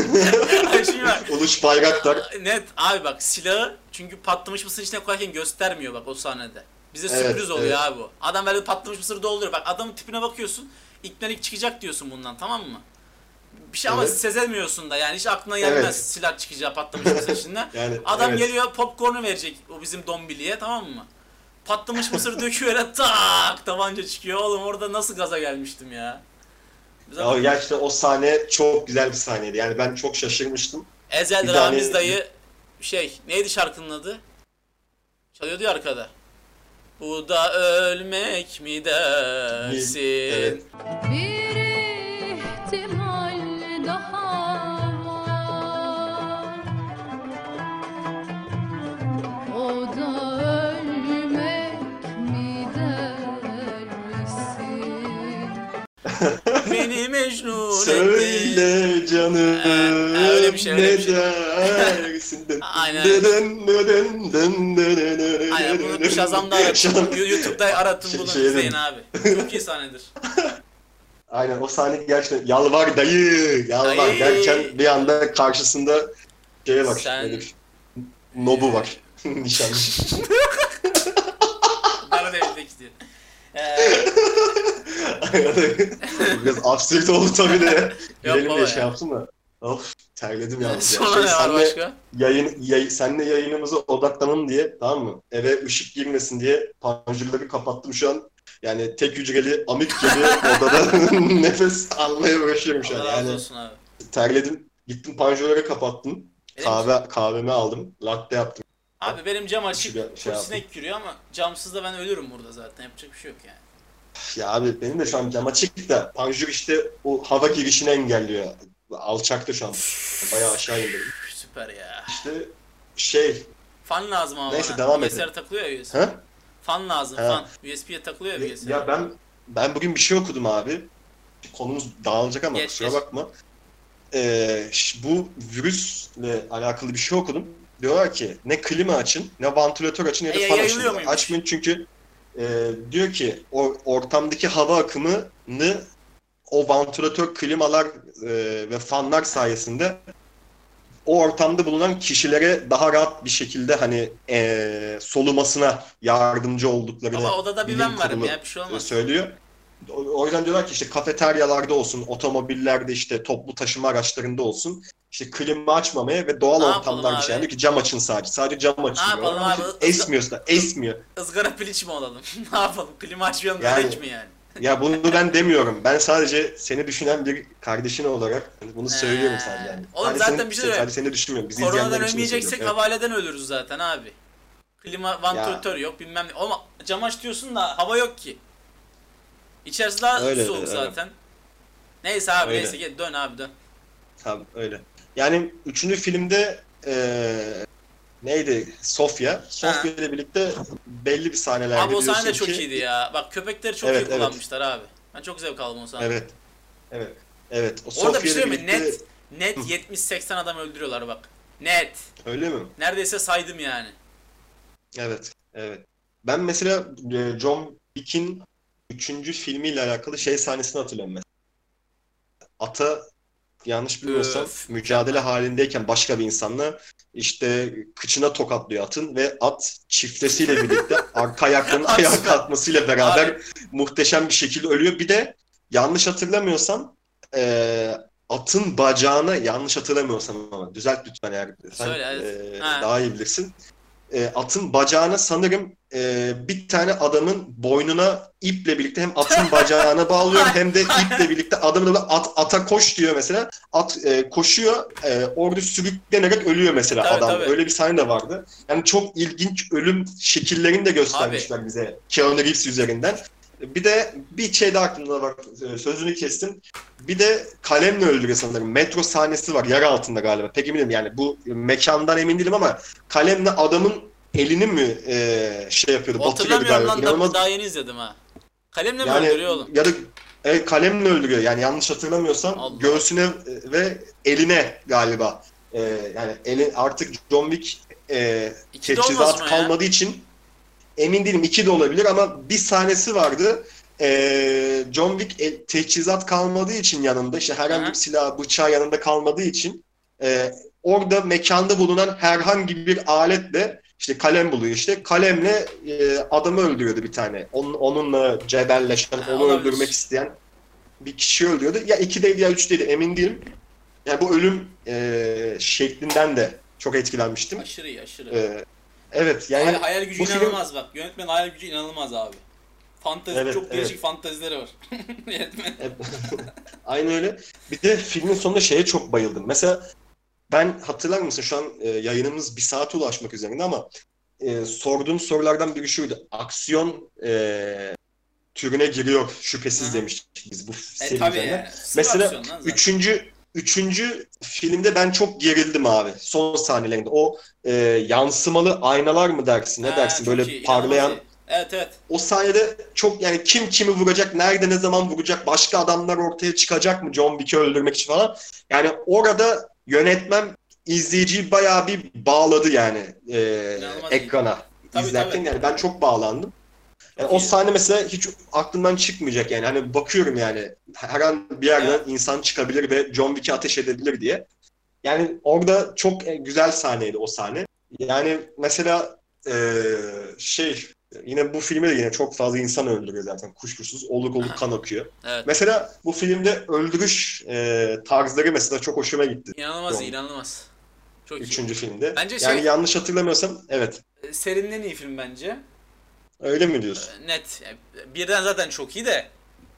Ay Şimdi bak Uluş Bayraktar net abi bak silahı çünkü patlamış mısır içine koyarken göstermiyor bak o sahnede. Bize Evet, sürpriz oluyor evet. abi bu. Adam böyle patlamış mısırı dolduruyor. Bak adamın tipine bakıyorsun. İpnelik çıkacak diyorsun bundan tamam mı? Bir şey ama Evet. sezemiyorsun da yani hiç aklına gelmez Evet. silah çıkacağı patlamış mısır içinden. yani Adam evet. geliyor popcornu verecek o bizim dombiliye tamam mı? Patlamış mısır döküyor öyle tak tabanca çıkıyor. Oğlum orada nasıl gaza gelmiştim ya. Biz Ya ama gerçekten o sahne çok güzel bir sahneydi. Yani ben çok şaşırmıştım. Ezel bir tane- Ramiz dayı şey neydi şarkının adı? Çalıyordu ya arkada. Bu da ölmek mi dersin? Evet. Bir ihtimal Beni mecnun. Söyle canım Ha, öyle bir şey, öyle bir şey. Aynen. dın dın dın dın Aynen bunu an- aratın. YouTube'da aratın Şey- bunu şeyden- izleyin abi. Çok iyi sahnedir. Aynen o sahne gerçekten yalvar dayı yalvar Dayı. derken bir anda karşısında şeye bak Sen- bir nobu var nişanlı. Bana da evde gidiyor. Ee, Biraz absürt oldu tabii de. Baba diye şey ya. yaptım da. Of terledim ya. sonra Şey, senle, başka? yayın, yay, senle yayınımıza odaklanalım diye tamam mı? Eve ışık girmesin diye panjurları kapattım şu an. Yani tek hücreli amik gibi odada nefes almaya uğraşıyorum şu an. Yani olsun abi. terledim. Gittim panjurları kapattım. Benim- Kahve kahvemi aldım. Latte yaptım. Abi benim cam açık, Şey- sinek giriyor ama camsız da ben ölürüm burada zaten. Yapacak bir şey yok yani. Ya abi benim de şu an cam açık da panjur işte o hava girişini engelliyor. Alçakta şu an. Bayağı aşağı indirdim. Süper ya. İşte şey Fan lazım ama Neyse, bana. devam edelim. takılıyor ya USB. ha? Fan lazım Ha. fan. USB'ye takılıyor ya bilgisayar. Ya ben ben bugün bir şey okudum abi. Konumuz dağılacak ama Geç, kusura geç. bakma. Ee, bu virüsle alakalı bir şey okudum. Diyorlar ki ne klima açın, ne vantilatör açın ya da E, fan açın. Açmayın çünkü e, diyor ki o ortamdaki hava akımını o vantilatör, klimalar e, ve fanlar sayesinde o ortamda bulunan kişilere daha rahat bir şekilde hani e, solumasına yardımcı olduklarını Ama odada bir ben varım ya bir şey olmaz. söylüyor. O o yüzden diyorlar ki işte kafeteryalarda olsun, otomobillerde işte toplu taşıma araçlarında olsun işte klima açmamaya ve doğal Ne yapalım ortamlar bir şey. Yani ki cam açın sadece. Sadece cam açın. yapalım diyorlar. Ama abi? Esmiyorsa, esmiyor. Izgara piliç mi olalım? ne yapalım? Klima açmayalım Yani- demek mi yani? Ya bunu ben demiyorum. Ben sadece seni düşünen bir kardeşin olarak bunu söylüyorum sadece yani. Oğlum Sadece zaten seni- bir şey söyleyeyim. Sadece seni düşünmüyorum. Bizi Koronadan ölmeyeceksek havaleden ölürüz zaten abi. Klima, vantilatör yok bilmem ne. Ama cam aç diyorsun da hava yok ki. İçerisi daha Öyle, soğuk öyle. zaten. Neyse abi Öyle. neyse gel dön abi dön. Tabii öyle. Yani üçüncü filmde eee neydi? Sofya. Sofya ile birlikte belli bir sahnelerde Abi o sahne de çok ki- iyiydi ya. Bak köpekleri çok Evet, iyi evet. kullanmışlar abi. Ben çok zevk aldım o sahnede. Evet. Evet. Evet. O Orada bir şey mi? birlikte- Net, net 70-80 adam öldürüyorlar bak. Net. Öyle mi? Neredeyse saydım yani. Evet. Evet. Ben mesela e, John Wick'in üçüncü filmiyle alakalı şey sahnesini hatırlıyorum mesela. Ata yanlış bilmiyorsam Öf. mücadele halindeyken başka bir insanla işte kıçına tokatlıyor atın ve at çiftesiyle birlikte arka ayaklarının Abi ayağa kalkmasıyla beraber muhteşem bir şekilde ölüyor. Bir de yanlış hatırlamıyorsam e, atın bacağına yanlış hatırlamıyorsam ama düzelt lütfen eğer sen Söyle, evet. e, Ha. daha iyi bilirsin. E, atın bacağına sanırım e, bir tane adamın boynuna iple birlikte hem atın bacağına bağlıyor hem de iple birlikte adamın da at ata koş diyor mesela. At e, koşuyor, e, orada sürüklenerek ölüyor mesela Tabii, adam. tabii. Öyle bir sahne de vardı. Yani çok ilginç ölüm şekillerini de göstermişler bize Keanu Reeves üzerinden. Bir de bir şey daha aklımda var. e, Sözünü kestim. Bir de kalemle öldürüyor sanırım. Metro sahnesi var yer altında galiba. Pek eminim yani bu mekandan emin değilim ama kalemle adamın elini mi e, şey yapıyordu, Hatırlamıyorum lan İnanılmaz daha yeni izledim ha. Kalemle mi yani öldürüyor oğlum? ya da e, kalemle öldürüyor. Yani yanlış hatırlamıyorsam Allah. göğsüne ve eline galiba. E, yani eli artık John Wick e, teçhizat ya. kalmadığı için emin değilim iki de olabilir ama bir sahnesi vardı. E, John Wick e, teçhizat kalmadığı için yanında işte herhangi bir silah bıçağı yanında kalmadığı için e, orada mekanda bulunan herhangi bir aletle işte kalem buluyor işte kalemle e, adamı öldürüyordu bir tane. Onun, onunla cebelleşen, onu olabilir. öldürmek isteyen bir kişi öldürüyordu. Ya ikideydi ya üçteydi emin değilim. Yani bu ölüm e, şeklinden de çok etkilenmiştim. Aşırı iyi aşırı. E, evet yani hayal, hayal gücü bu film- inanılmaz bak. Yönetmen hayal gücü inanılmaz abi. Fantezi Evet, çok değişik evet. fantezileri var. Yönetmen. Aynı öyle. Bir de filmin sonunda şeye çok bayıldım. Mesela ben hatırlar mısın şu an e, yayınımız bir saate ulaşmak üzerinde ama e, sorduğum sorulardan biri şuydu. Aksiyon e, türüne giriyor şüphesiz Aha. demiştik biz bu E seri tabii yani. Sıfır Mesela. Üçüncü, üçüncü filmde ben çok gerildim abi. Son sahnelerinde. O e, yansımalı aynalar mı dersin? Ne Ha, dersin? Böyle iyi, parlayan. iyi. Evet evet. O sahnede çok yani kim kimi vuracak, nerede ne zaman vuracak, başka adamlar ortaya çıkacak mı John Wick'i öldürmek için falan. Yani orada yönetmen izleyiciyi bayağı bir bağladı yani e, İnanılmaz ekrana Tabii, izlerken. tabii. Yani ben çok bağlandım. Yani Çok o sahne mesela hiç aklımdan çıkmayacak yani. Hani bakıyorum yani her an bir yerden Evet. insan çıkabilir ve John Wick'i ateş edebilir diye. Yani orada çok e, güzel sahneydi o sahne. Yani mesela e, şey yine bu filmde de yine çok fazla insan öldürüyor zaten kuşkusuz. Oluk oluk Aha. kan akıyor. Evet. Mesela bu filmde öldürüş e, tarzları mesela çok hoşuma gitti. İnanılmaz iyi, John- inanılmaz. Çok iyi. Üçüncü filmde. Bence yani şey- yanlış hatırlamıyorsam evet. E, Serinin en iyi film bence. Öyle mi diyorsun? E, Net. Yani Birden zaten çok iyi de.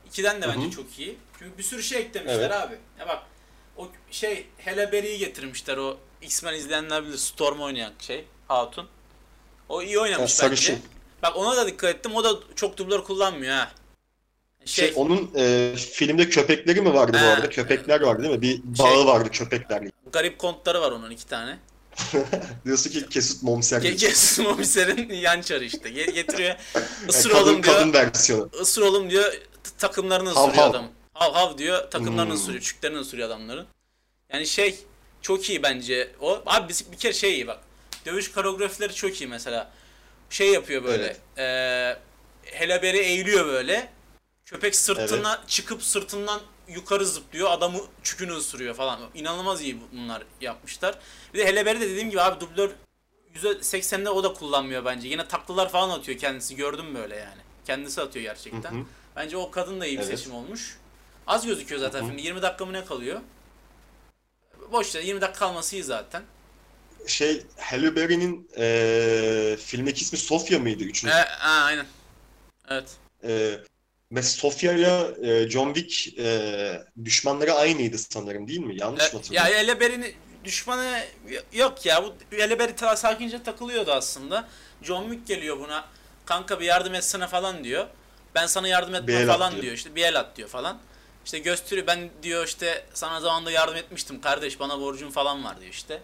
ikiden de bence hı. çok iyi. Çünkü bir sürü şey eklemişler Evet. abi. Ya bak o şey Halle Berry'i getirmişler o X-Men izleyenler bilir Storm oynayan şey Hatun. O iyi oynamış sarışın. bence. Bak ona da dikkat ettim. O da çok dublör kullanmıyor ha. Şey, Şey, onun e, filmde köpekleri mi vardı bu Ha. arada? Köpekler vardı değil mi? Bir bağı vardı köpeklerle. garip kontları var onun iki tane. Diyorsun ki Kesut Momser. Ge- Momiser'in yan çarı işte. Ge- getiriyor. Isır kadın, oğlum diyor. kadın versiyonu. Isır oğlum diyor. Takımlarını Hav ısırıyor hav. adam. Hav hav diyor. Takımlarını Hmm. ısırıyor. Çüklerini ısırıyor adamların. Yani şey çok iyi bence o. Abi biz bir kere şey iyi bak. Dövüş koreografileri çok iyi mesela. Şey yapıyor böyle. Evet. eee hele beri eğiliyor böyle. Köpek sırtına çıkıp sırtından yukarı zıplıyor. Adamı çükünü ısırıyor falan. İnanılmaz iyi bunlar yapmışlar. Bir de hele beri de dediğim gibi abi dublör %80'de o da kullanmıyor bence. Yine taklalar falan atıyor kendisi. Gördüm böyle yani. Kendisi atıyor gerçekten. Hı hı. Bence o kadın da iyi bir Evet. seçim olmuş. Az gözüküyor zaten Hı hı. filmde. 20 dakika mı ne kalıyor? Boş ver 20 dakika kalması iyi zaten. Şey, Halle Berry'nin eee filmdeki ismi Sofia mıydı? E, Üçüncü. ha, aynen. Evet. Eee mesela Sofia ile John Wick eee, düşmanları aynıydı sanırım değil mi? Yanlış mı E, ya hatırlıyorum? Eleber'in düşmanı yok ya. Bu Eleber ta sakince takılıyordu aslında. John Wick geliyor buna. Kanka bir yardım etsene falan diyor. Ben sana yardım etmem falan diyor. diyor. İşte bir el at diyor falan. İşte gösteriyor ben diyor işte sana zamanında yardım etmiştim kardeş bana borcun falan var diyor işte.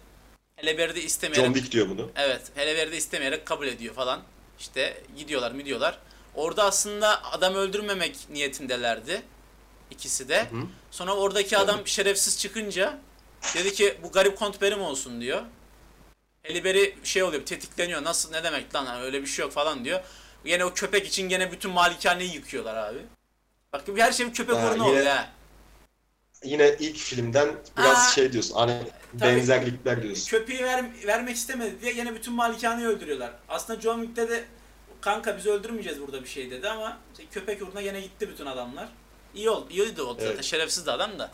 Eleber'i de istemeyerek John Wick diyor bunu. Evet, Helever'i de istemeyerek kabul ediyor falan. İşte gidiyorlar mı diyorlar. Orada aslında adam öldürmemek niyetindelerdi. ikisi de. Hı. Sonra oradaki adam şerefsiz çıkınca dedi ki bu garip kont benim olsun diyor. Heliberi şey oluyor tetikleniyor. Nasıl ne demek lan öyle bir şey yok falan diyor. Yine o köpek için gene bütün malikaneyi yıkıyorlar abi. Bak her şey bir köpek Ha, uğruna oluyor ha. Yine ilk filmden biraz Aa, şey diyorsun. Hani tabii. benzerlikler diyorsun. Köpeği ver, vermek istemedi diye yine bütün malikaneyi öldürüyorlar. Aslında John Wick'te de kanka biz öldürmeyeceğiz burada bir şey dedi ama işte köpek uğruna yine gitti bütün adamlar. İyi oldu, iyi de oldu zaten Evet. şerefsiz de adam da.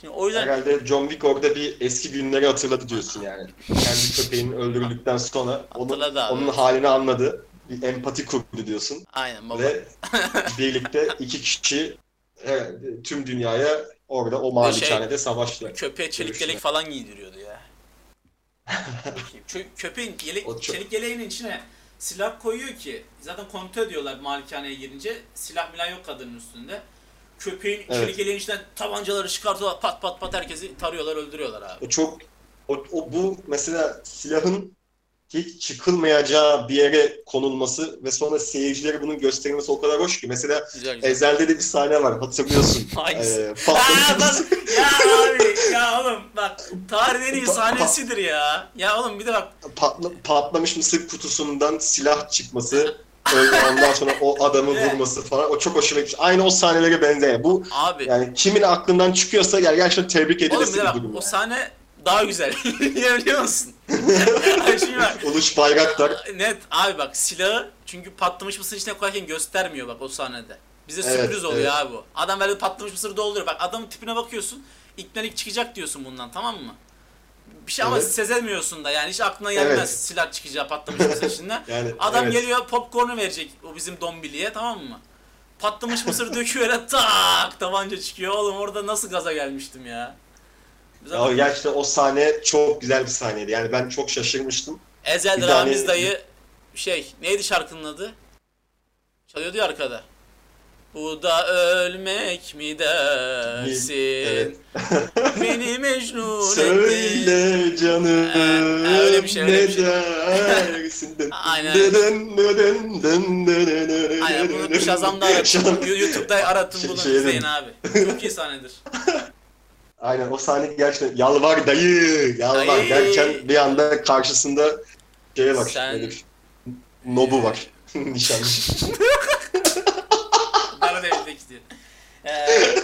Şimdi o yüzden Herhalde John Wick orada bir eski günleri hatırladı diyorsun yani. Kendi köpeğinin öldürüldükten sonra onun, onun halini anladı. Bir empati kurdu diyorsun. aynen baba. Ve birlikte iki kişi herhalde tüm dünyaya orada o malikanede savaştılar. Köpeğe çelik Görüşler. yelek falan giydiriyordu ya. Köpeğin yelek, çok- çelik yeleğinin içine silah koyuyor ki zaten kontrol ediyorlar malikaneye girince silah milan yok kadının üstünde. Köpeğin Evet. çelik yeleğin içinden tabancaları çıkartıyorlar pat pat pat herkesi tarıyorlar öldürüyorlar abi. O çok o, o bu mesela silahın hiç çıkılmayacağı bir yere konulması ve sonra seyircilere bunun gösterilmesi o kadar hoş ki. Mesela Güzel güzel. Ezel'de de bir sahne var hatırlıyorsun. Hangisi? Ee, Aa, bak, ya abi ya oğlum bak tarihin en iyi sahnesidir ya. Ya oğlum bir de bak patla, patlamış mısır kutusundan silah çıkması, öyle ondan sonra o adamı vurması falan o çok hoşuma gitmiş. Aynı o sahnelere benzeyen. Bu abi yani kimin aklından çıkıyorsa yani gerçekten tebrik oğlum edilesi bir de bir bak durum. o sahne daha güzel. Niye biliyor musun? Şimdi bak Uluç Bayraktar net abi bak silahı çünkü patlamış mısır içine koyarken göstermiyor bak o sahnede. Bize Evet, sürpriz oluyor evet. abi bu. Adam böyle patlamış mısır dolduruyor. Bak adamın tipine bakıyorsun. İpnelik çıkacak diyorsun bundan tamam mı? Bir şey ama Evet. sezemiyorsun da yani hiç aklına gelmez Evet. silah çıkacağı patlamış mısır içinden. yani Adam evet. geliyor popcornu verecek o bizim dombiliye tamam mı? Patlamış mısır döküyor öyle tak tabanca çıkıyor. Oğlum orada nasıl gaza gelmiştim ya. Ya ama gerçekten o sahne çok güzel bir sahneydi. Yani ben çok şaşırmıştım. Ezel bir Ramiz dayı şey neydi şarkının adı? Çalıyordu ya arkada. Bu da ölmek mi dersin? Evet. Beni mecnun. Söyle canım Ha, öyle bir şey, öyle bir şey. dersin? Aynen. Aynen bunu aratın. Shazam- YouTube'da aratın Şey- bunu şeyden- izleyin abi. Çok iyi sahnedir. Aynen o sahne gerçekten yalvar dayı yalvar Dayı. derken bir anda karşısında şeye bak Sen- nedir? Nobu var. Nişanlı. Bana da evlilik diyor. Ee,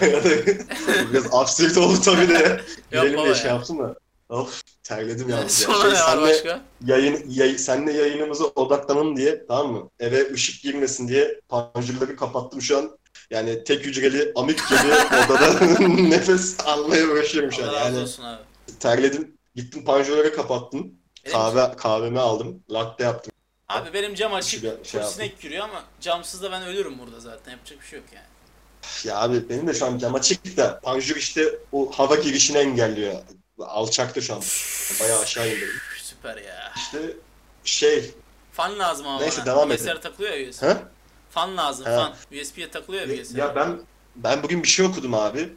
Biraz absürt oldu tabii de. Girelim baba diye ya. şey yaptım da. Of terledim yalnız ya. sonra Şey, senle, başka? yayın, yay, senle yayınımıza odaklanalım diye tamam mı? Eve ışık girmesin diye panjurları kapattım şu an. Yani tek hücreli amik gibi odada nefes almaya uğraşıyorum şu an. Yani abi. terledim. Gittim panjurları kapattım. Benim- Kahve kahvemi aldım. Latte yaptım. Abi benim cam açık. Şey yaptım. sinek giriyor ama camsız da ben ölürüm burada zaten. Yapacak bir şey yok yani. Ya abi benim de şu an cam açık da panjur işte o hava girişini engelliyor. Alçakta şu an. Bayağı aşağı indim. Üf, süper ya. İşte şey Fan lazım ama Neyse, bana. devam edelim. takılıyor ya USB. Fan lazım fan. USB'ye takılıyor ya bilgisayara. Ya ben ben bugün bir şey okudum abi.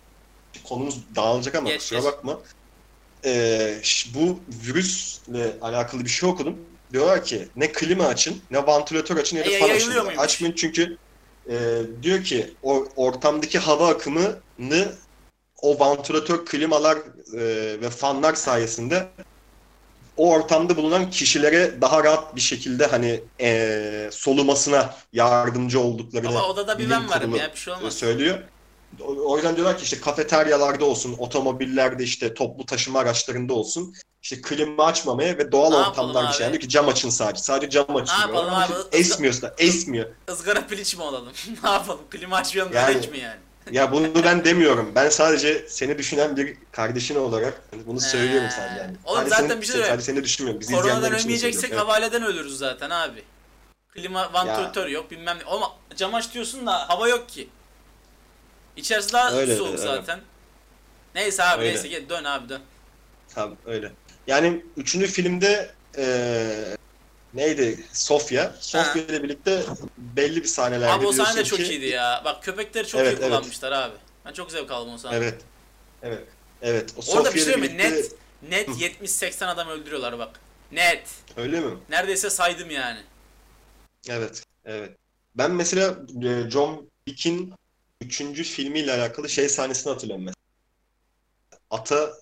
Konumuz dağılacak ama Geç, kusura geç. bakma. e, ş- bu virüsle alakalı bir şey okudum. Diyorlar ki ne klima açın, ne vantilatör açın ya da E, fan yayılıyor açın. muymuş? Açmayın çünkü e, diyor ki o ortamdaki hava akımını o vantilatör, klimalar e, ve fanlar sayesinde o ortamda bulunan kişilere daha rahat bir şekilde hani e, solumasına yardımcı olduklarını Ama odada bir ben varım ya bir şey olmaz. söylüyor. O yüzden diyorlar ki işte kafeteryalarda olsun, otomobillerde işte toplu taşıma araçlarında olsun işte klima açmamaya ve doğal Ne ortamlar bir şey. Yani ki cam açın sadece. Sadece cam açın Ne yapalım abi? Esmiyorsa esmiyor. Izgara piliç mi olalım? ne yapalım? Klima açmayalım Yani- mi yani? Ya bunu ben demiyorum. Ben sadece seni düşünen bir kardeşin olarak bunu söylüyorum sadece yani. Oğlum Sadece zaten seni- bir şey. Sadece seni düşünmüyorum. Bizi Koronadan ölmeyeceksek söylüyorum. havaleden ölürüz zaten abi. Klima, vantilatör yok bilmem ne. Ama cam aç diyorsun da hava yok ki. İçerisi daha Öyle, soğuk öyle. zaten. Neyse abi Öyle. neyse gel dön abi dön. Tamam öyle. Yani üçüncü filmde eee neydi? Sofya. Sofya ile birlikte belli bir sahnelerde Abi o sahne de çok ki- iyiydi ya. Bak köpekleri çok Evet, iyi evet. kullanmışlar abi. Ben çok zevk aldım o sahnede. Evet. Evet. Evet. O Orada bir şey mi? birlikte... Net, net 70-80 adam öldürüyorlar bak. Net. Öyle mi? Neredeyse saydım yani. Evet. Evet. Ben mesela e, John Wick'in üçüncü filmiyle alakalı şey sahnesini hatırlıyorum mesela. Ata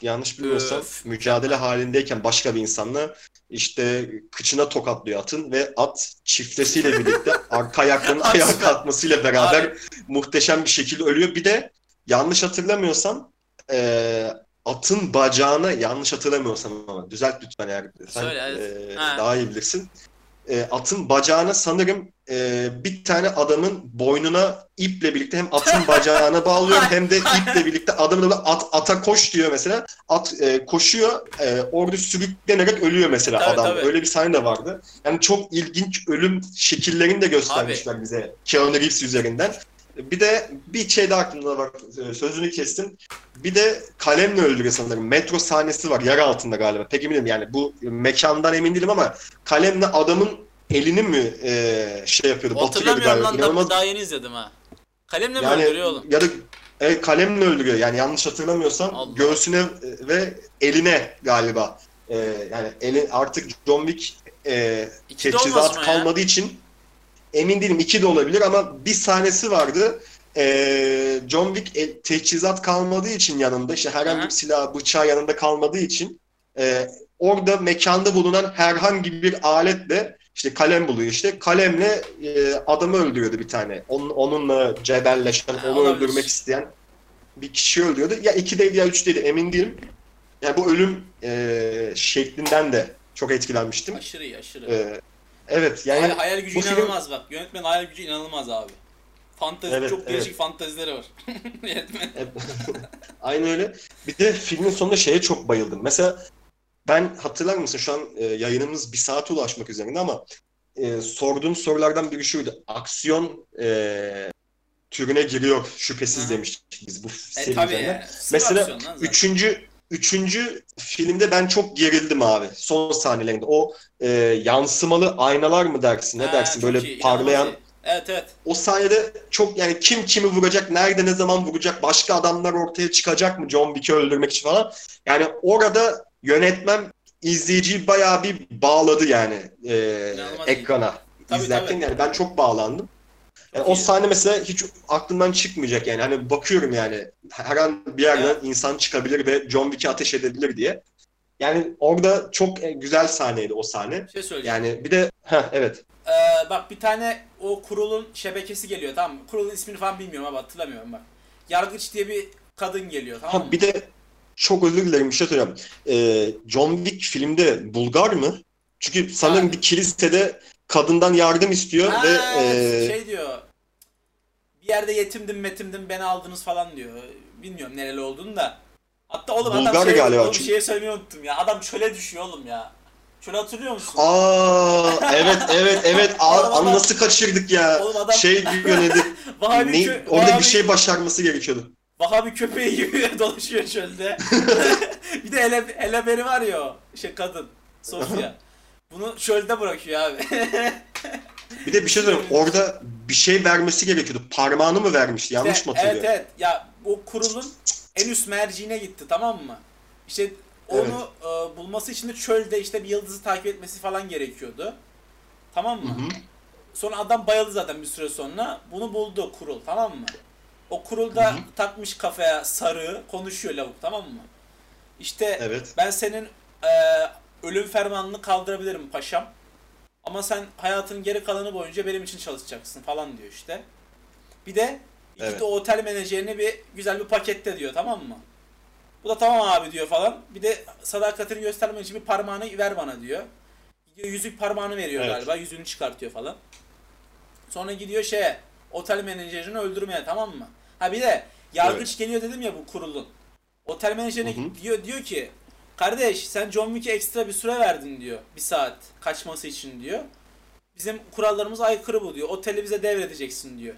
yanlış bilmiyorsam Öf. mücadele halindeyken başka bir insanla işte kıçına tokatlıyor atın ve at çiftesiyle birlikte arka ayaklarının Abi ayağa kalkmasıyla beraber muhteşem bir şekilde ölüyor. Bir de yanlış hatırlamıyorsam e, atın bacağına yanlış hatırlamıyorsam ama düzelt lütfen eğer sen Söyle, e, Ha. daha iyi bilirsin. E, atın bacağına sanırım e, bir tane adamın boynuna iple birlikte hem atın bacağına bağlıyor hem de iple birlikte adamın da at, ata koş diyor mesela. At e, koşuyor e, orada sürüklenerek ölüyor mesela Tabii, adam. tabii. Öyle bir sahne de vardı. Yani çok ilginç ölüm şekillerini de göstermişler bize Keanu Reeves üzerinden. Bir de bir şey daha aklımda var. e, Sözünü kestim. Bir de kalemle öldürüyor sanırım. Metro sahnesi var. Yer altında galiba. Pek eminim yani. Bu mekandan emin değilim ama kalemle adamın elini mi e, şey yapıyordu? Batırıyordu Hatırlamıyorum galiba. lan İnanılmaz. daha, yeni izledim ha. Kalemle mi Yani öldürüyor oğlum? ya da evet, kalemle öldürüyor. Yani yanlış hatırlamıyorsam Allah. göğsüne e, ve eline galiba. E, yani eli artık John Wick e, teçhizat ya. kalmadığı için emin değilim. iki de olabilir ama bir sahnesi vardı. E, John Wick e, teçhizat kalmadığı için yanında işte herhangi bir silah bıçağı yanında kalmadığı için e, orada mekanda bulunan herhangi bir aletle işte kalem buluyor işte kalemle e, adamı öldürüyordu bir tane. Onun, onunla cebelleşen, onu olabilir. öldürmek isteyen bir kişi öldürüyordu. Ya ikideydi ya üçteydi emin değilim. Yani bu ölüm e, şeklinden de çok etkilenmiştim. Aşırı aşırı. E, evet yani hayal, hayal gücü bu film- inanılmaz bak. Yönetmen hayal gücü inanılmaz abi. Fantezi Evet, çok evet. değişik fantezileri var. Yönetmen. Aynen öyle. Bir de filmin sonunda şeye çok bayıldım. Mesela ben hatırlar mısın şu an e, yayınımız bir saate ulaşmak üzerinde ama e, sorduğum sorulardan biri şuydu. Aksiyon e, türüne giriyor şüphesiz demiştik biz bu E seri tabii. Sıfır Mesela. Üçüncü, üçüncü filmde ben çok gerildim abi. Son sahnelerinde. O e, yansımalı aynalar mı dersin? Ne Ha, dersin? Böyle iyi, parlayan. iyi. Evet evet. O sahnede çok yani kim kimi vuracak, nerede ne zaman vuracak, başka adamlar ortaya çıkacak mı John Wick'i öldürmek için falan. Yani orada yönetmen izleyiciyi bayağı bir bağladı yani e, İnanılmaz ekrana Tabii, izlerken tabii. yani ben çok bağlandım. Yani o sahne mesela hiç aklımdan çıkmayacak yani hani bakıyorum yani her an bir yerden Evet. insan çıkabilir ve John Wick'i ateş edebilir diye. Yani orada çok e, güzel sahneydi o sahne. Bir şey söyleyeceğim. Yani bir de ha evet. Ee, bak bir tane o kurulun şebekesi geliyor tamam mı? Kurulun ismini falan bilmiyorum ama hatırlamıyorum bak. Yargıç diye bir kadın geliyor tamam mı? Ha bir de çok özür dilerim bir şey söyleyeyim. Ee, John Wick filmde Bulgar mı? Çünkü sanırım Ha. bir kilisede kadından yardım istiyor Ha, ve e, şey diyor. Bir yerde yetimdim metimdim beni aldınız falan diyor. Bilmiyorum nereli olduğunu da. Hatta oğlum Bulgar adam şey, galiba oğlum çünkü. şeyi söylemeyi unuttum ya. Adam çöle düşüyor oğlum ya. Çöle hatırlıyor musun? aa evet evet evet Oğlum adam- nasıl kaçırdık ya? Oğlum adam- Şey diyor neydi? Vahabi, Ne, kö- orada Vahabi- bir şey başarması gerekiyordu. Vahabi köpeği gibi dolaşıyor çölde. bir de ele, eleberi var ya o. Şey kadın. Sofya. Bunu çölde bırakıyor abi. Bir de bir şey söyleyeyim. Orada bir şey vermesi gerekiyordu. Parmağını mı vermişti? Yanlış mı hatırlıyorum? Evet evet. Ya o kurulun en üst merciğine gitti tamam mı? İşte onu e, bulması için de çölde işte bir yıldızı takip etmesi falan gerekiyordu. Tamam mı? Sonra adam bayıldı zaten bir süre sonra. Bunu buldu kurul tamam mı? O kurulda takmış kafaya sarı konuşuyor lavuk tamam mı? İşte Evet. ben senin e, ölüm fermanını kaldırabilirim paşam. Ama sen hayatın geri kalanı boyunca benim için çalışacaksın falan diyor işte. Bir de iki Evet. de otel menajerine bir güzel bir pakette diyor tamam mı? Bu da tamam abi diyor falan. Bir de sadakatini göstermek için bir parmağını ver bana diyor. Gidiyor yüzük parmağını veriyor Evet. galiba. Yüzüğünü çıkartıyor falan. Sonra gidiyor şeye otel menajerini öldürmeye tamam mı? Ha bir de yargıç Evet. geliyor dedim ya bu kurulun. Otel menajerine Hı hı. diyor diyor ki kardeş sen John Wick'e ekstra bir süre verdin diyor. Bir saat kaçması için diyor. Bizim kurallarımız aykırı bu diyor. Oteli bize devredeceksin diyor.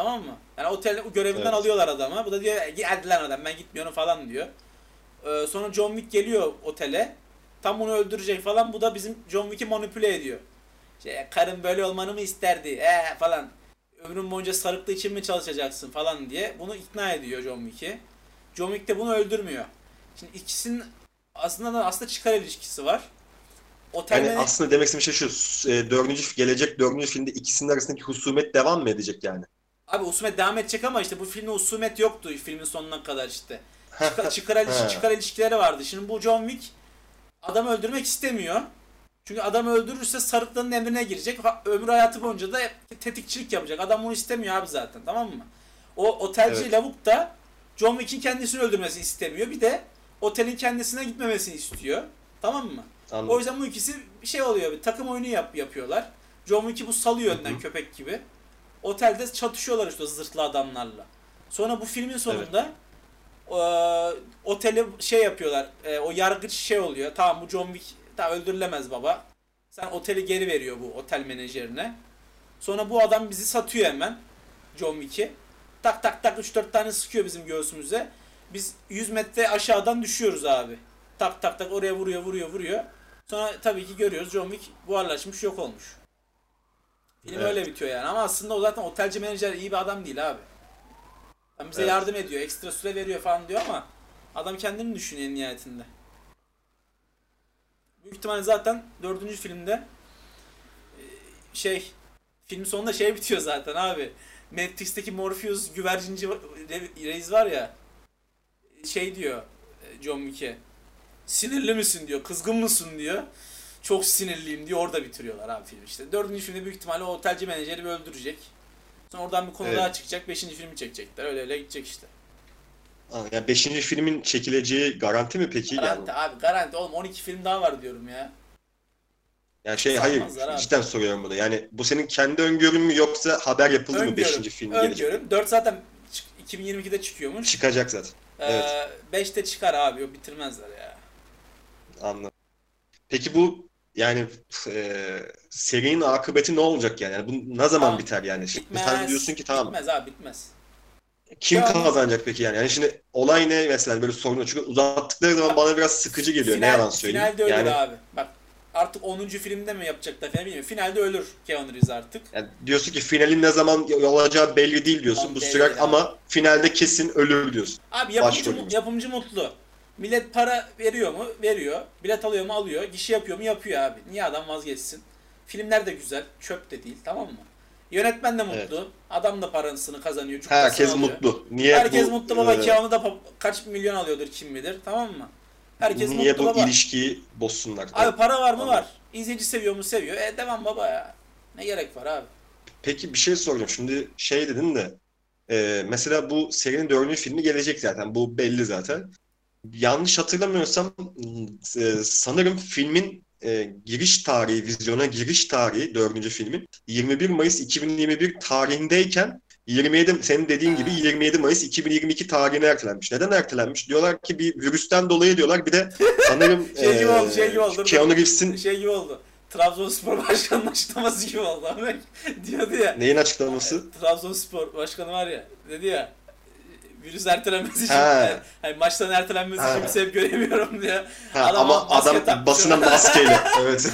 Tamam mı? Yani otel görevinden Evet. alıyorlar adamı. Bu da diyor hadi lan adam ben gitmiyorum falan diyor. Ee, sonra John Wick geliyor otele. Tam bunu öldürecek falan. Bu da bizim John Wick'i manipüle ediyor. Şey, karın böyle olmanı mı isterdi? Ee, falan. Ömrün boyunca sarıklı için mi çalışacaksın falan diye. Bunu ikna ediyor John Wick'i. John Wick de bunu öldürmüyor. Şimdi ikisinin aslında da aslında çıkar ilişkisi var. Otel Yani aslında demek istediğim şey şu. e, Dördüncü, gelecek dördüncü filmde ikisinin arasındaki husumet devam mı edecek yani? Abi husumet devam edecek ama işte bu filmde husumet yoktu filmin sonuna kadar işte. Çıkar, çıkar, çıkar ilişkileri vardı. Şimdi bu John Wick adamı öldürmek istemiyor. Çünkü adamı öldürürse sarıklığının emrine girecek. Ömrü hayatı boyunca da tetikçilik yapacak. Adam bunu istemiyor abi zaten tamam mı? O otelci Evet. lavuk da John Wick'in kendisini öldürmesini istemiyor. Bir de otelin kendisine gitmemesini istiyor. Tamam mı? Anladım. O yüzden bu ikisi bir şey oluyor. Bir takım oyunu yap, yapıyorlar. John Wick'i bu salıyor önden köpek gibi. Otelde çatışıyorlar işte zırhlı adamlarla. Sonra bu filmin sonunda eee, oteli şey yapıyorlar. eee, o yargıç şey oluyor. Tamam bu John Wick tamam, öldürülemez baba. Sen oteli geri veriyor bu otel menajerine. Sonra bu adam bizi satıyor hemen. John Wick'i. Tak tak tak 3-4 tane sıkıyor bizim göğsümüze. Biz 100 metre aşağıdan düşüyoruz abi. Tak tak tak oraya vuruyor vuruyor vuruyor. Sonra tabii ki görüyoruz John Wick buharlaşmış yok olmuş. Film Evet. öyle bitiyor yani ama aslında o zaten otelci menajer iyi bir adam değil abi. Yani bize Evet. yardım ediyor, ekstra süre veriyor falan diyor ama adam kendini düşünüyor nihayetinde. Büyük ihtimalle zaten dördüncü filmde e, şey film sonunda şey bitiyor zaten abi. Matrix'teki Morpheus güvercinci re- reis var ya şey diyor e, John Wick'e sinirli misin diyor, kızgın mısın diyor. Çok sinirliyim diyor orada bitiriyorlar abi film işte. Dördüncü filmde büyük ihtimalle o otelci menajeri bir öldürecek. Sonra oradan bir konu Evet. daha çıkacak. Beşinci filmi çekecekler. Öyle öyle gidecek işte. Aa, Yani beşinci filmin çekileceği garanti mi peki? Garanti Yani, abi garanti. Oğlum 12 film daha var diyorum ya. yani şey hayır abi. cidden soruyorum bunu. Yani bu senin kendi öngörün mü yoksa haber yapıldı mı Öngörüm. beşinci film gelecek? Öngörüm. 4 zaten çık- 2022'de çıkıyormuş. Çıkacak zaten. evet. Ee, 5 de çıkar abi. Yok bitirmezler ya. Anladım. Peki bu yani e, serinin akıbeti ne olacak yani? Yani bu ne zaman Tamam. biter yani? Şimdi Bitmez. sen diyorsun ki tamam. Bitmez abi bitmez. Kim Ya- kazanacak peki yani? Yani şimdi olay ne mesela böyle sorun çünkü uzattıkları zaman bana biraz sıkıcı geliyor. ne yalan söyleyeyim. Finalde ölür yani, abi. Bak artık 10. filmde mi yapacaklar falan bilmiyorum. Finalde ölür Keanu Reeves artık. yani diyorsun ki finalin ne zaman olacağı belli değil diyorsun. Tamam, bu değil ama finalde kesin ölür diyorsun. Abi yapımcı, Başrolümüz. yapımcı mutlu. Millet para veriyor mu? Veriyor. Bilet alıyor mu? Alıyor. Gişe yapıyor mu? Yapıyor abi. Niye adam vazgeçsin? Filmler de güzel. Çöp de değil. Tamam mı? Yönetmen de mutlu. Adam da parasını kazanıyor. Herkes alıyor. mutlu. Niye Herkes bu, mutlu baba. e, Keanu da kaç milyon alıyordur kim bilir. Tamam mı? Herkes niye mutlu bu baba. ilişkiyi bozsunlar? Abi para var mı? Anladım. Var. İzleyici seviyor mu? Seviyor. E devam baba ya. Ne gerek var abi? Peki bir şey soracağım. Şimdi şey dedin de e, mesela bu serinin dördüncü filmi gelecek zaten. Bu belli zaten. Yanlış hatırlamıyorsam e, sanırım filmin e, giriş tarihi, vizyona giriş tarihi dördüncü filmin 21 Mayıs 2021 tarihindeyken 27 senin dediğin gibi Ha. 27 Mayıs 2022 tarihine ertelenmiş. Neden ertelenmiş? Diyorlar ki bir virüsten dolayı diyorlar. Bir de sanırım Şey gibi e, oldu, şey gibi oldu. Keanu. Reeves'in Şey gibi oldu. Trabzonspor Başkanı'nın açıklaması gibi oldu. Diyordu ya. neyin açıklaması? Trabzonspor Başkanı var ya. Dedi ya. Virüs ertelenmesi için, He. hani maçların ertelenmesi için bir sebep göremiyorum diyor. Ha, Adam ama maske adam takmış. basına maskeyle. Evet.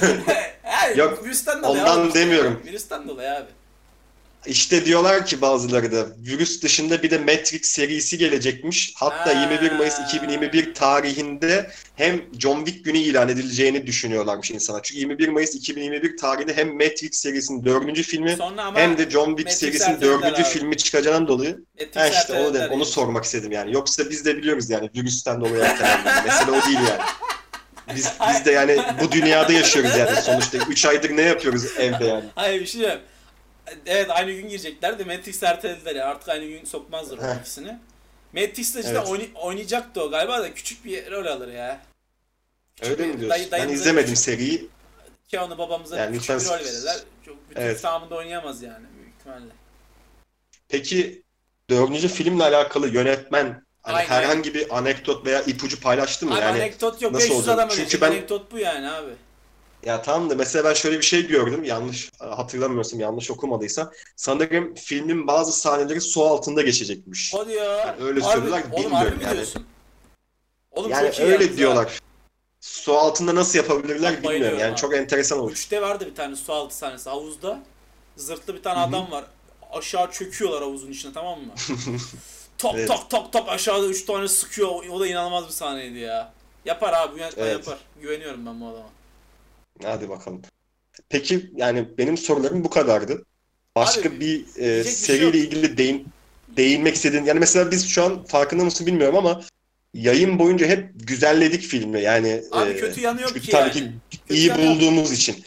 Hayır, Yok, virüsten dolayı ondan abi demiyorum. Virüsten dolayı abi. İşte diyorlar ki bazıları da virüs dışında bir de Matrix serisi gelecekmiş. Hatta Ha. 21 Mayıs 2021 tarihinde hem John Wick günü ilan edileceğini düşünüyorlarmış insanlar. Çünkü 21 Mayıs 2021 tarihinde hem Matrix serisinin dördüncü filmi hem de John Wick Matrix serisinin dördüncü filmi çıkacağından dolayı Matrix Ha işte onu, dedim, onu sormak istedim yani. Yoksa biz de biliyoruz yani virüsten dolayı ertelendi. Mesele o değil yani. Biz, biz de yani bu dünyada yaşıyoruz yani sonuçta. 3 aydır ne yapıyoruz evde yani. Hayır bir şey diyeyim. Evet aynı gün girecekler de Matrix ertelediler ya. Artık aynı gün sokmazlar o ikisini. Matrix'te işte Evet. oynay- oynayacaktı o galiba da küçük bir rol alır ya. Küçük Öyle bir- mi diyorsun? dayı- ben izlemedim küçük- seriyi. Keanu babamıza Yani küçük bir lütfen- rol verirler. Çok bütün Evet. tamamında oynayamaz yani büyük ihtimalle. Peki dördüncü filmle alakalı yönetmen hani Aynen. herhangi bir anekdot veya ipucu paylaştı mı? Abi yani anekdot yok. nasıl 500 olacak? adam Çünkü ben- Anekdot bu yani abi. Ya tamam da mesela ben şöyle bir şey gördüm. Yanlış hatırlamıyorsam yanlış okumadıysam. Sanırım filmin bazı sahneleri su altında geçecekmiş. O diyor. Yani öyle Harbi- söylüyorlar, Oğlum bilmiyorum mi yani. diyorsun? Oğlum Yani öyle diyorlar. Su altında nasıl yapabilirler Ben bilmiyorum. Yani abi. çok enteresan olur. Üçte vardı bir tane su altı sahnesi havuzda. Zırtlı bir tane Hı hı. adam var. Aşağı çöküyorlar havuzun içine tamam mı? top Evet. top top top aşağıda üç tane sıkıyor. O- O da inanılmaz bir sahneydi ya. Yapar abi yönetmen Evet. yapar. Güveniyorum ben bu adama. Hadi bakalım. Peki yani benim sorularım bu kadardı. Başka Abi, bir e, şey seriyle yok. ilgili değin, değinmek istediğin yani mesela biz şu an farkında mısın bilmiyorum ama yayın boyunca hep güzelledik filmi yani Abi e, kötü yanı yok ki tabii yani. ki Kötü iyi yanı yok. bulduğumuz için.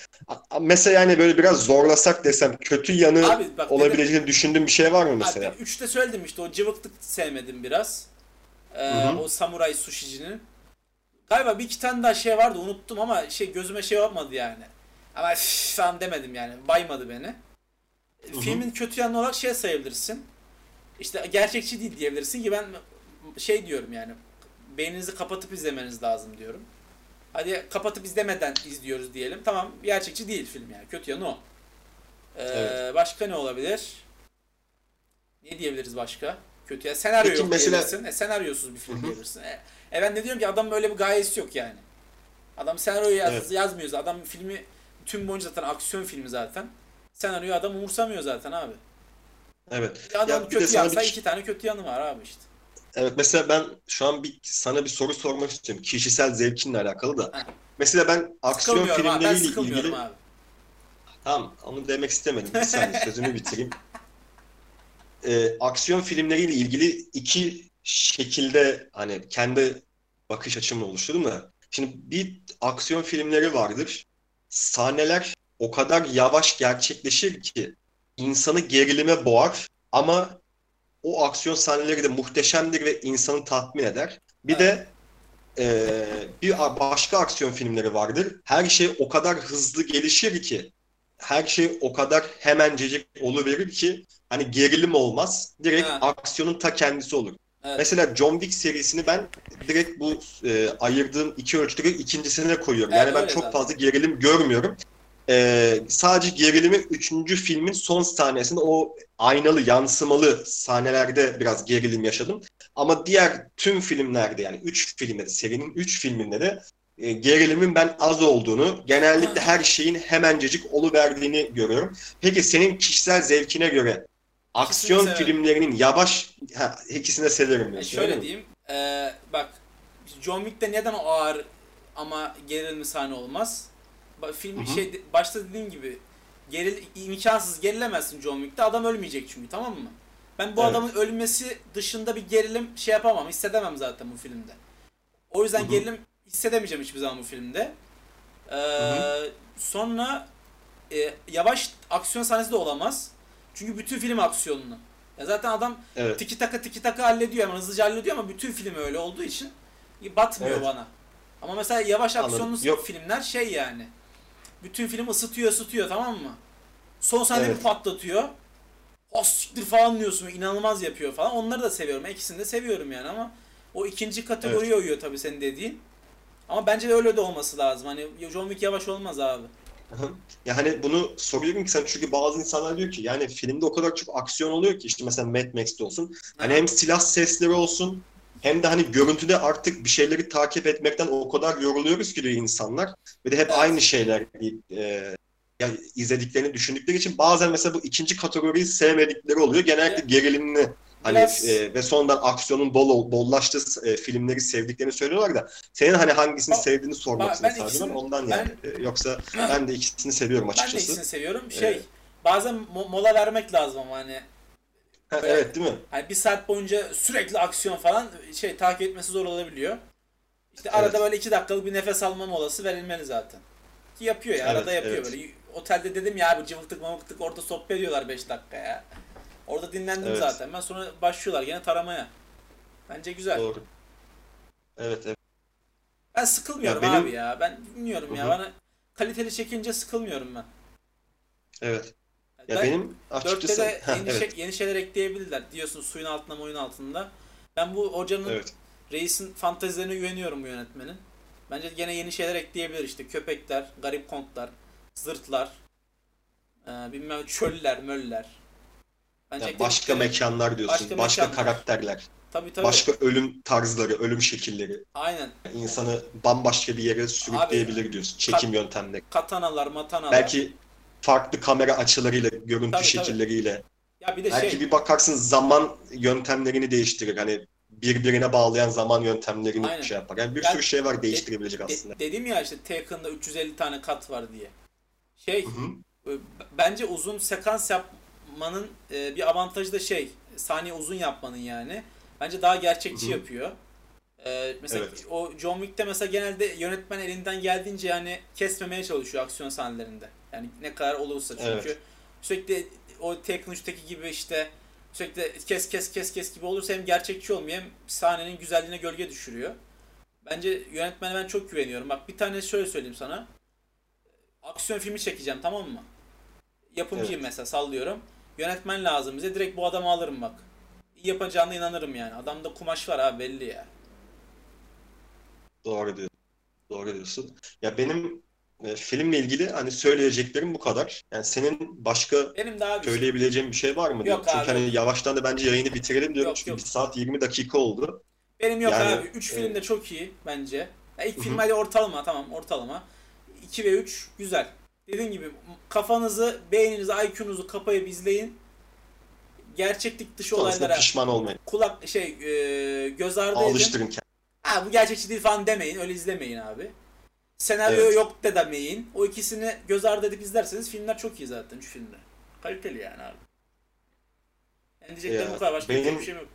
Mesela yani böyle biraz zorlasak desem kötü yanı Abi bak olabileceğini düşündüğün bir şey var mı Abi mesela? ben üçte söyledim işte o cıvıklık sevmedim biraz. Ee, Hı hı. o samuray sushicinin. Galiba bir iki tane daha şey vardı unuttum ama şey gözüme şey yapmadı yani. Ama falan demedim yani. Baymadı beni. hı. Filmin kötü yanı olarak şey sayabilirsin. İşte gerçekçi değil diyebilirsin ki ben şey diyorum yani. Beyninizi kapatıp izlemeniz lazım diyorum. Hadi kapatıp izlemeden izliyoruz diyelim. Tamam gerçekçi değil film yani. Kötü yanı o. Ee, Evet. Başka ne olabilir? Ne diyebiliriz başka? Kötü ya senaryo Peki yok mesela- diyebilirsin. E, senaryosuz bir film diyebilirsin. E, e ben de diyorum ki adamın öyle bir gayesi yok yani. Adam senaryoyu yaz, Evet. yazmıyor. Adam filmi tüm boyunca zaten aksiyon filmi zaten. Senaryoyu adam umursamıyor zaten abi. Evet. E, adam Ya bir kötü yansa bir- iki tane kötü yanı var abi işte. Evet mesela ben şu an bir sana bir soru sormak istiyorum. Kişisel zevkinle alakalı da. Heh. Mesela ben aksiyon filmleriyle ilgili abi. Tamam, onu demek istemedim. Bir saniye sözümü bitireyim. Ee, aksiyon filmleriyle ilgili iki şekilde hani kendi bakış açımı oluşturdum da. Şimdi bir aksiyon filmleri vardır. Sahneler o kadar yavaş gerçekleşir ki insanı gerilime boğar ama o aksiyon sahneleri de muhteşemdir ve insanı tatmin eder. Bir de eee, bir başka aksiyon filmleri vardır. Her şey o kadar hızlı gelişir ki her şey o kadar hemencecik oluverir ki hani gerilim olmaz. Direkt Ha. aksiyonun ta kendisi olur. Evet. Mesela John Wick serisini ben direkt bu e, ayırdığım iki ölçüde ikincisine koyuyorum. Evet, Yani ben çok zaten. fazla gerilim görmüyorum. E, sadece gerilimi üçüncü filmin son sahnesinde o aynalı, yansımalı sahnelerde biraz gerilim yaşadım. Ama diğer tüm filmlerde yani üç filmde de serinin üç filminde de e, gerilimin ben az olduğunu, genellikle her şeyin hemencecik oluverdiğini görüyorum. Peki senin kişisel zevkine göre aksiyon severim. filmlerinin yavaş ha, ikisini de severim E, şöyle diyeyim. e, bak John Wick'te neden o ağır ama gerilimli sahne olmaz? Ba- Film Hı hı. şey başta dediğim gibi geril imkansız gerilemezsin John Wick'te. Adam ölmeyecek çünkü tamam mı? Ben bu Evet. adamın ölmesi dışında bir gerilim şey yapamam, hissedemem zaten bu filmde. O yüzden Hı hı. gerilim hissedemeyeceğim hiçbir zaman bu filmde. Ee, hı. sonra e, yavaş aksiyon sahnesi de olamaz. Çünkü bütün film aksiyonlu. Ya zaten adam Evet. tiki taka tiki taka hallediyor hemen hızlıca hallediyor ama bütün film öyle olduğu için batmıyor Evet. bana. Ama mesela yavaş Anladım. aksiyonlu Yok. filmler şey yani. Bütün film ısıtıyor ısıtıyor tamam mı? Son sahnede Evet. bir patlatıyor. O siktir falan diyorsun inanılmaz yapıyor falan. Onları da seviyorum. İkisini de seviyorum yani ama o ikinci kategoriye uyuyor tabii senin dediğin. Ama bence de öyle de olması lazım. Hani John Wick yavaş olmaz abi. Ya hani bunu soruyorum ki sen çünkü bazı insanlar diyor ki yani filmde o kadar çok aksiyon oluyor ki işte mesela Mad Max'te olsun. Hani hem silah sesleri olsun hem de hani görüntüde artık bir şeyleri takip etmekten o kadar yoruluyoruz ki diyor insanlar. Ve de hep aynı şeyler e, yani izlediklerini düşündükleri için bazen mesela bu ikinci kategoriyi sevmedikleri oluyor. Genellikle gerilimli hani Biraz- e, ve sonradan aksiyonun bol bollaştığı e, filmleri sevdiklerini söylüyorlar da senin hani hangisini Ba- sevdiğini sormak ba- ben ikisini- ondan yani. E, Yoksa ben de ikisini seviyorum Ben de açıkçası. ikisini seviyorum. Şey Evet. bazen mo- mola vermek lazım hani Ha, evet değil mi? Hani bir saat boyunca sürekli aksiyon falan şey takip etmesi zor olabiliyor. İşte arada Evet. böyle iki dakikalık bir nefes alma molası verilmeli zaten. Ki yapıyor ya arada Evet, yapıyor evet. böyle. Otelde dedim ya abi cıvıktık mamıktık orada sohbet ediyorlar 5 dakika ya. Orada dinlendim Evet. zaten. Ben sonra başlıyorlar gene taramaya. Bence güzel. Doğru. Evet, evet. Ben sıkılmıyorum Ya benim- abi ya. Ben bilmiyorum ya. Bana kaliteli çekince sıkılmıyorum ben. Evet. Ya ben benim açıkçası de Ha, yeni, evet. şey- yeni şeyler ekleyebilirler. Diyorsun suyun altında oyun altında. Ben bu hocanın Evet. Reis'in fantezilerine güveniyorum bu yönetmenin. Bence gene yeni şeyler ekleyebilir işte köpekler, garip kontlar, zırtlar, e, bilmem çöller, möller. Bence Ya başka ekledikleri- mekanlar diyorsun, Başka başka, mekanlar. karakterler, Tabii tabii. başka ölüm tarzları, ölüm şekilleri, Aynen. insanı bambaşka bir yere sürükleyebilir diyorsun. Çekim yöntemleri. Katanalar, matanalar. Belki farklı kamera açılarıyla, görüntü Tabii, tabii. şekilleriyle. ya bir de Belki şey bir bakarsın zaman yöntemlerini değiştirir. Hani birbirine bağlayan zaman yöntemlerini Aynen. şey yapar. Yani bir Ben- sürü şey var değiştirebilecek de- aslında. dedim ya işte Taken'da 350 tane kat var diye. Şey Hı hı. e, bence uzun sekans yapmanın e, bir avantajı da şey saniye uzun yapmanın yani. Bence daha gerçekçi Hı hı. yapıyor. E, mesela Evet. o John Wick'te mesela genelde yönetmen elinden geldiğince yani kesmemeye çalışıyor aksiyon sahnelerinde. Yani ne kadar olursa çünkü Evet. sürekli o Taken 3'teki gibi işte sürekli kes kes kes kes gibi olursa hem gerçekçi olmuyor hem sahnenin güzelliğine gölge düşürüyor. Bence yönetmene ben çok güveniyorum. Bak bir tane şöyle söyleyeyim sana. Aksiyon filmi çekeceğim tamam mı? Yapımcıyım mesela sallıyorum. Yönetmen lazım bize. Direkt bu adamı alırım bak. İyi yapacağına inanırım yani. Adamda kumaş var abi belli ya. Doğru diyorsun. Doğru diyorsun. Ya benim e, filmle ilgili hani söyleyeceklerim bu kadar. Yani senin başka Benim daha bir söyleyebileceğin bir şey var mı? Yok Çünkü abi. hani yavaştan da bence yayını bitirelim diyorum. Yok, Çünkü yok. 1 saat 20 dakika oldu. Benim yok Yani, abi. 3 e, film de çok iyi bence. Ya ilk film hadi ortalama tamam ortalama. 2 ve 3 güzel. Dediğim gibi kafanızı, beyninizi, IQ'nuzu kapayıp izleyin. Gerçeklik dışı Sonrasında olaylara pişman olmayın. kulak şey e, göz ardı edin. Alıştırın kendinizi. Ha bu gerçekçi değil falan demeyin. Öyle izlemeyin abi. Senaryo Evet. yok da demeyin. O ikisini göz ardı edip izlerseniz filmler çok iyi zaten. Üç filmler. Kaliteli yani abi. Yani diyeceklerim bu kadar. Başka benim- bir şey yok.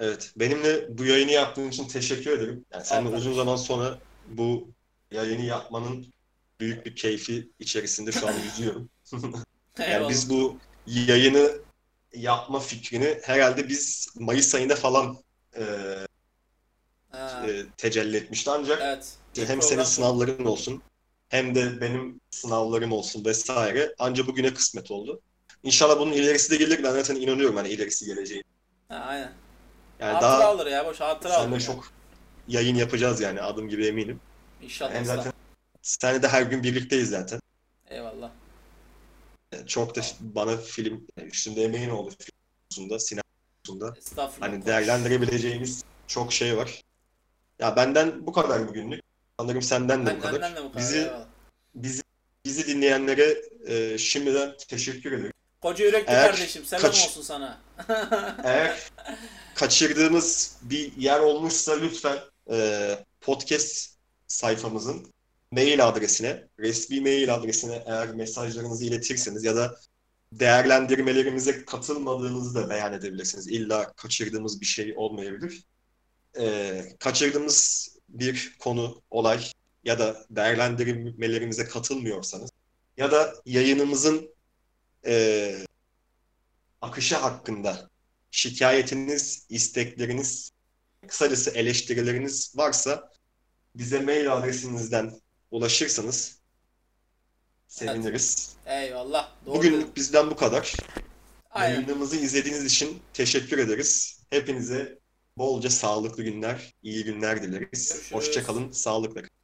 Evet. Benimle bu yayını yaptığın için teşekkür ederim. Yani Al uzun zaman sonra bu yayını yapmanın büyük bir keyfi içerisinde şu an yüzüyorum. Yani biz bu yayını yapma fikrini herhalde biz Mayıs ayında falan e, Ha, e, tecelli etmişti ancak evet. hem program senin sınavların olsun hem de benim sınavlarım olsun vesaire anca bugüne kısmet oldu. İnşallah bunun ilerisi de gelir. Ben zaten inanıyorum hani ilerisi geleceğine. Ha, aynen. Yani hatıra daha alır ya boş hatıra alır. seninle ya. çok yayın yapacağız yani adım gibi eminim. İnşallah. Ol. zaten seninle de her gün birlikteyiz zaten. Eyvallah. Yani Çok da bana film yani üstünde emeğin oldu film konusunda, sinema konusunda. Hani değerlendirebileceğimiz çok şey var. Ya benden bu kadar bugünlük. Sanırım senden de bu Ben, kadar. benden de bu kadar. Bizi eyvallah. bizi bizi dinleyenlere e, şimdiden teşekkür ederim. Koca yürekli Eğer kardeşim selam kaç- olsun sana. Eğer kaçırdığımız bir yer olmuşsa lütfen e, podcast sayfamızın mail adresine, resmi mail adresine eğer mesajlarınızı iletirseniz ya da değerlendirmelerimize katılmadığınızı da beyan edebilirsiniz. İlla kaçırdığımız bir şey olmayabilir. E, kaçırdığımız bir konu, olay ya da değerlendirmelerimize katılmıyorsanız ya da yayınımızın e, akışı hakkında şikayetiniz, istekleriniz, kısacası eleştirileriniz varsa bize mail adresinizden ulaşırsanız seviniriz. Eyvallah. Doğru. Bugünlük bizden bu kadar. Aynen. Yayınımızı izlediğiniz için teşekkür ederiz. Hepinize bolca sağlıklı günler, iyi günler dileriz. Görüşürüz. Hoşça kalın, sağlıkla kalın.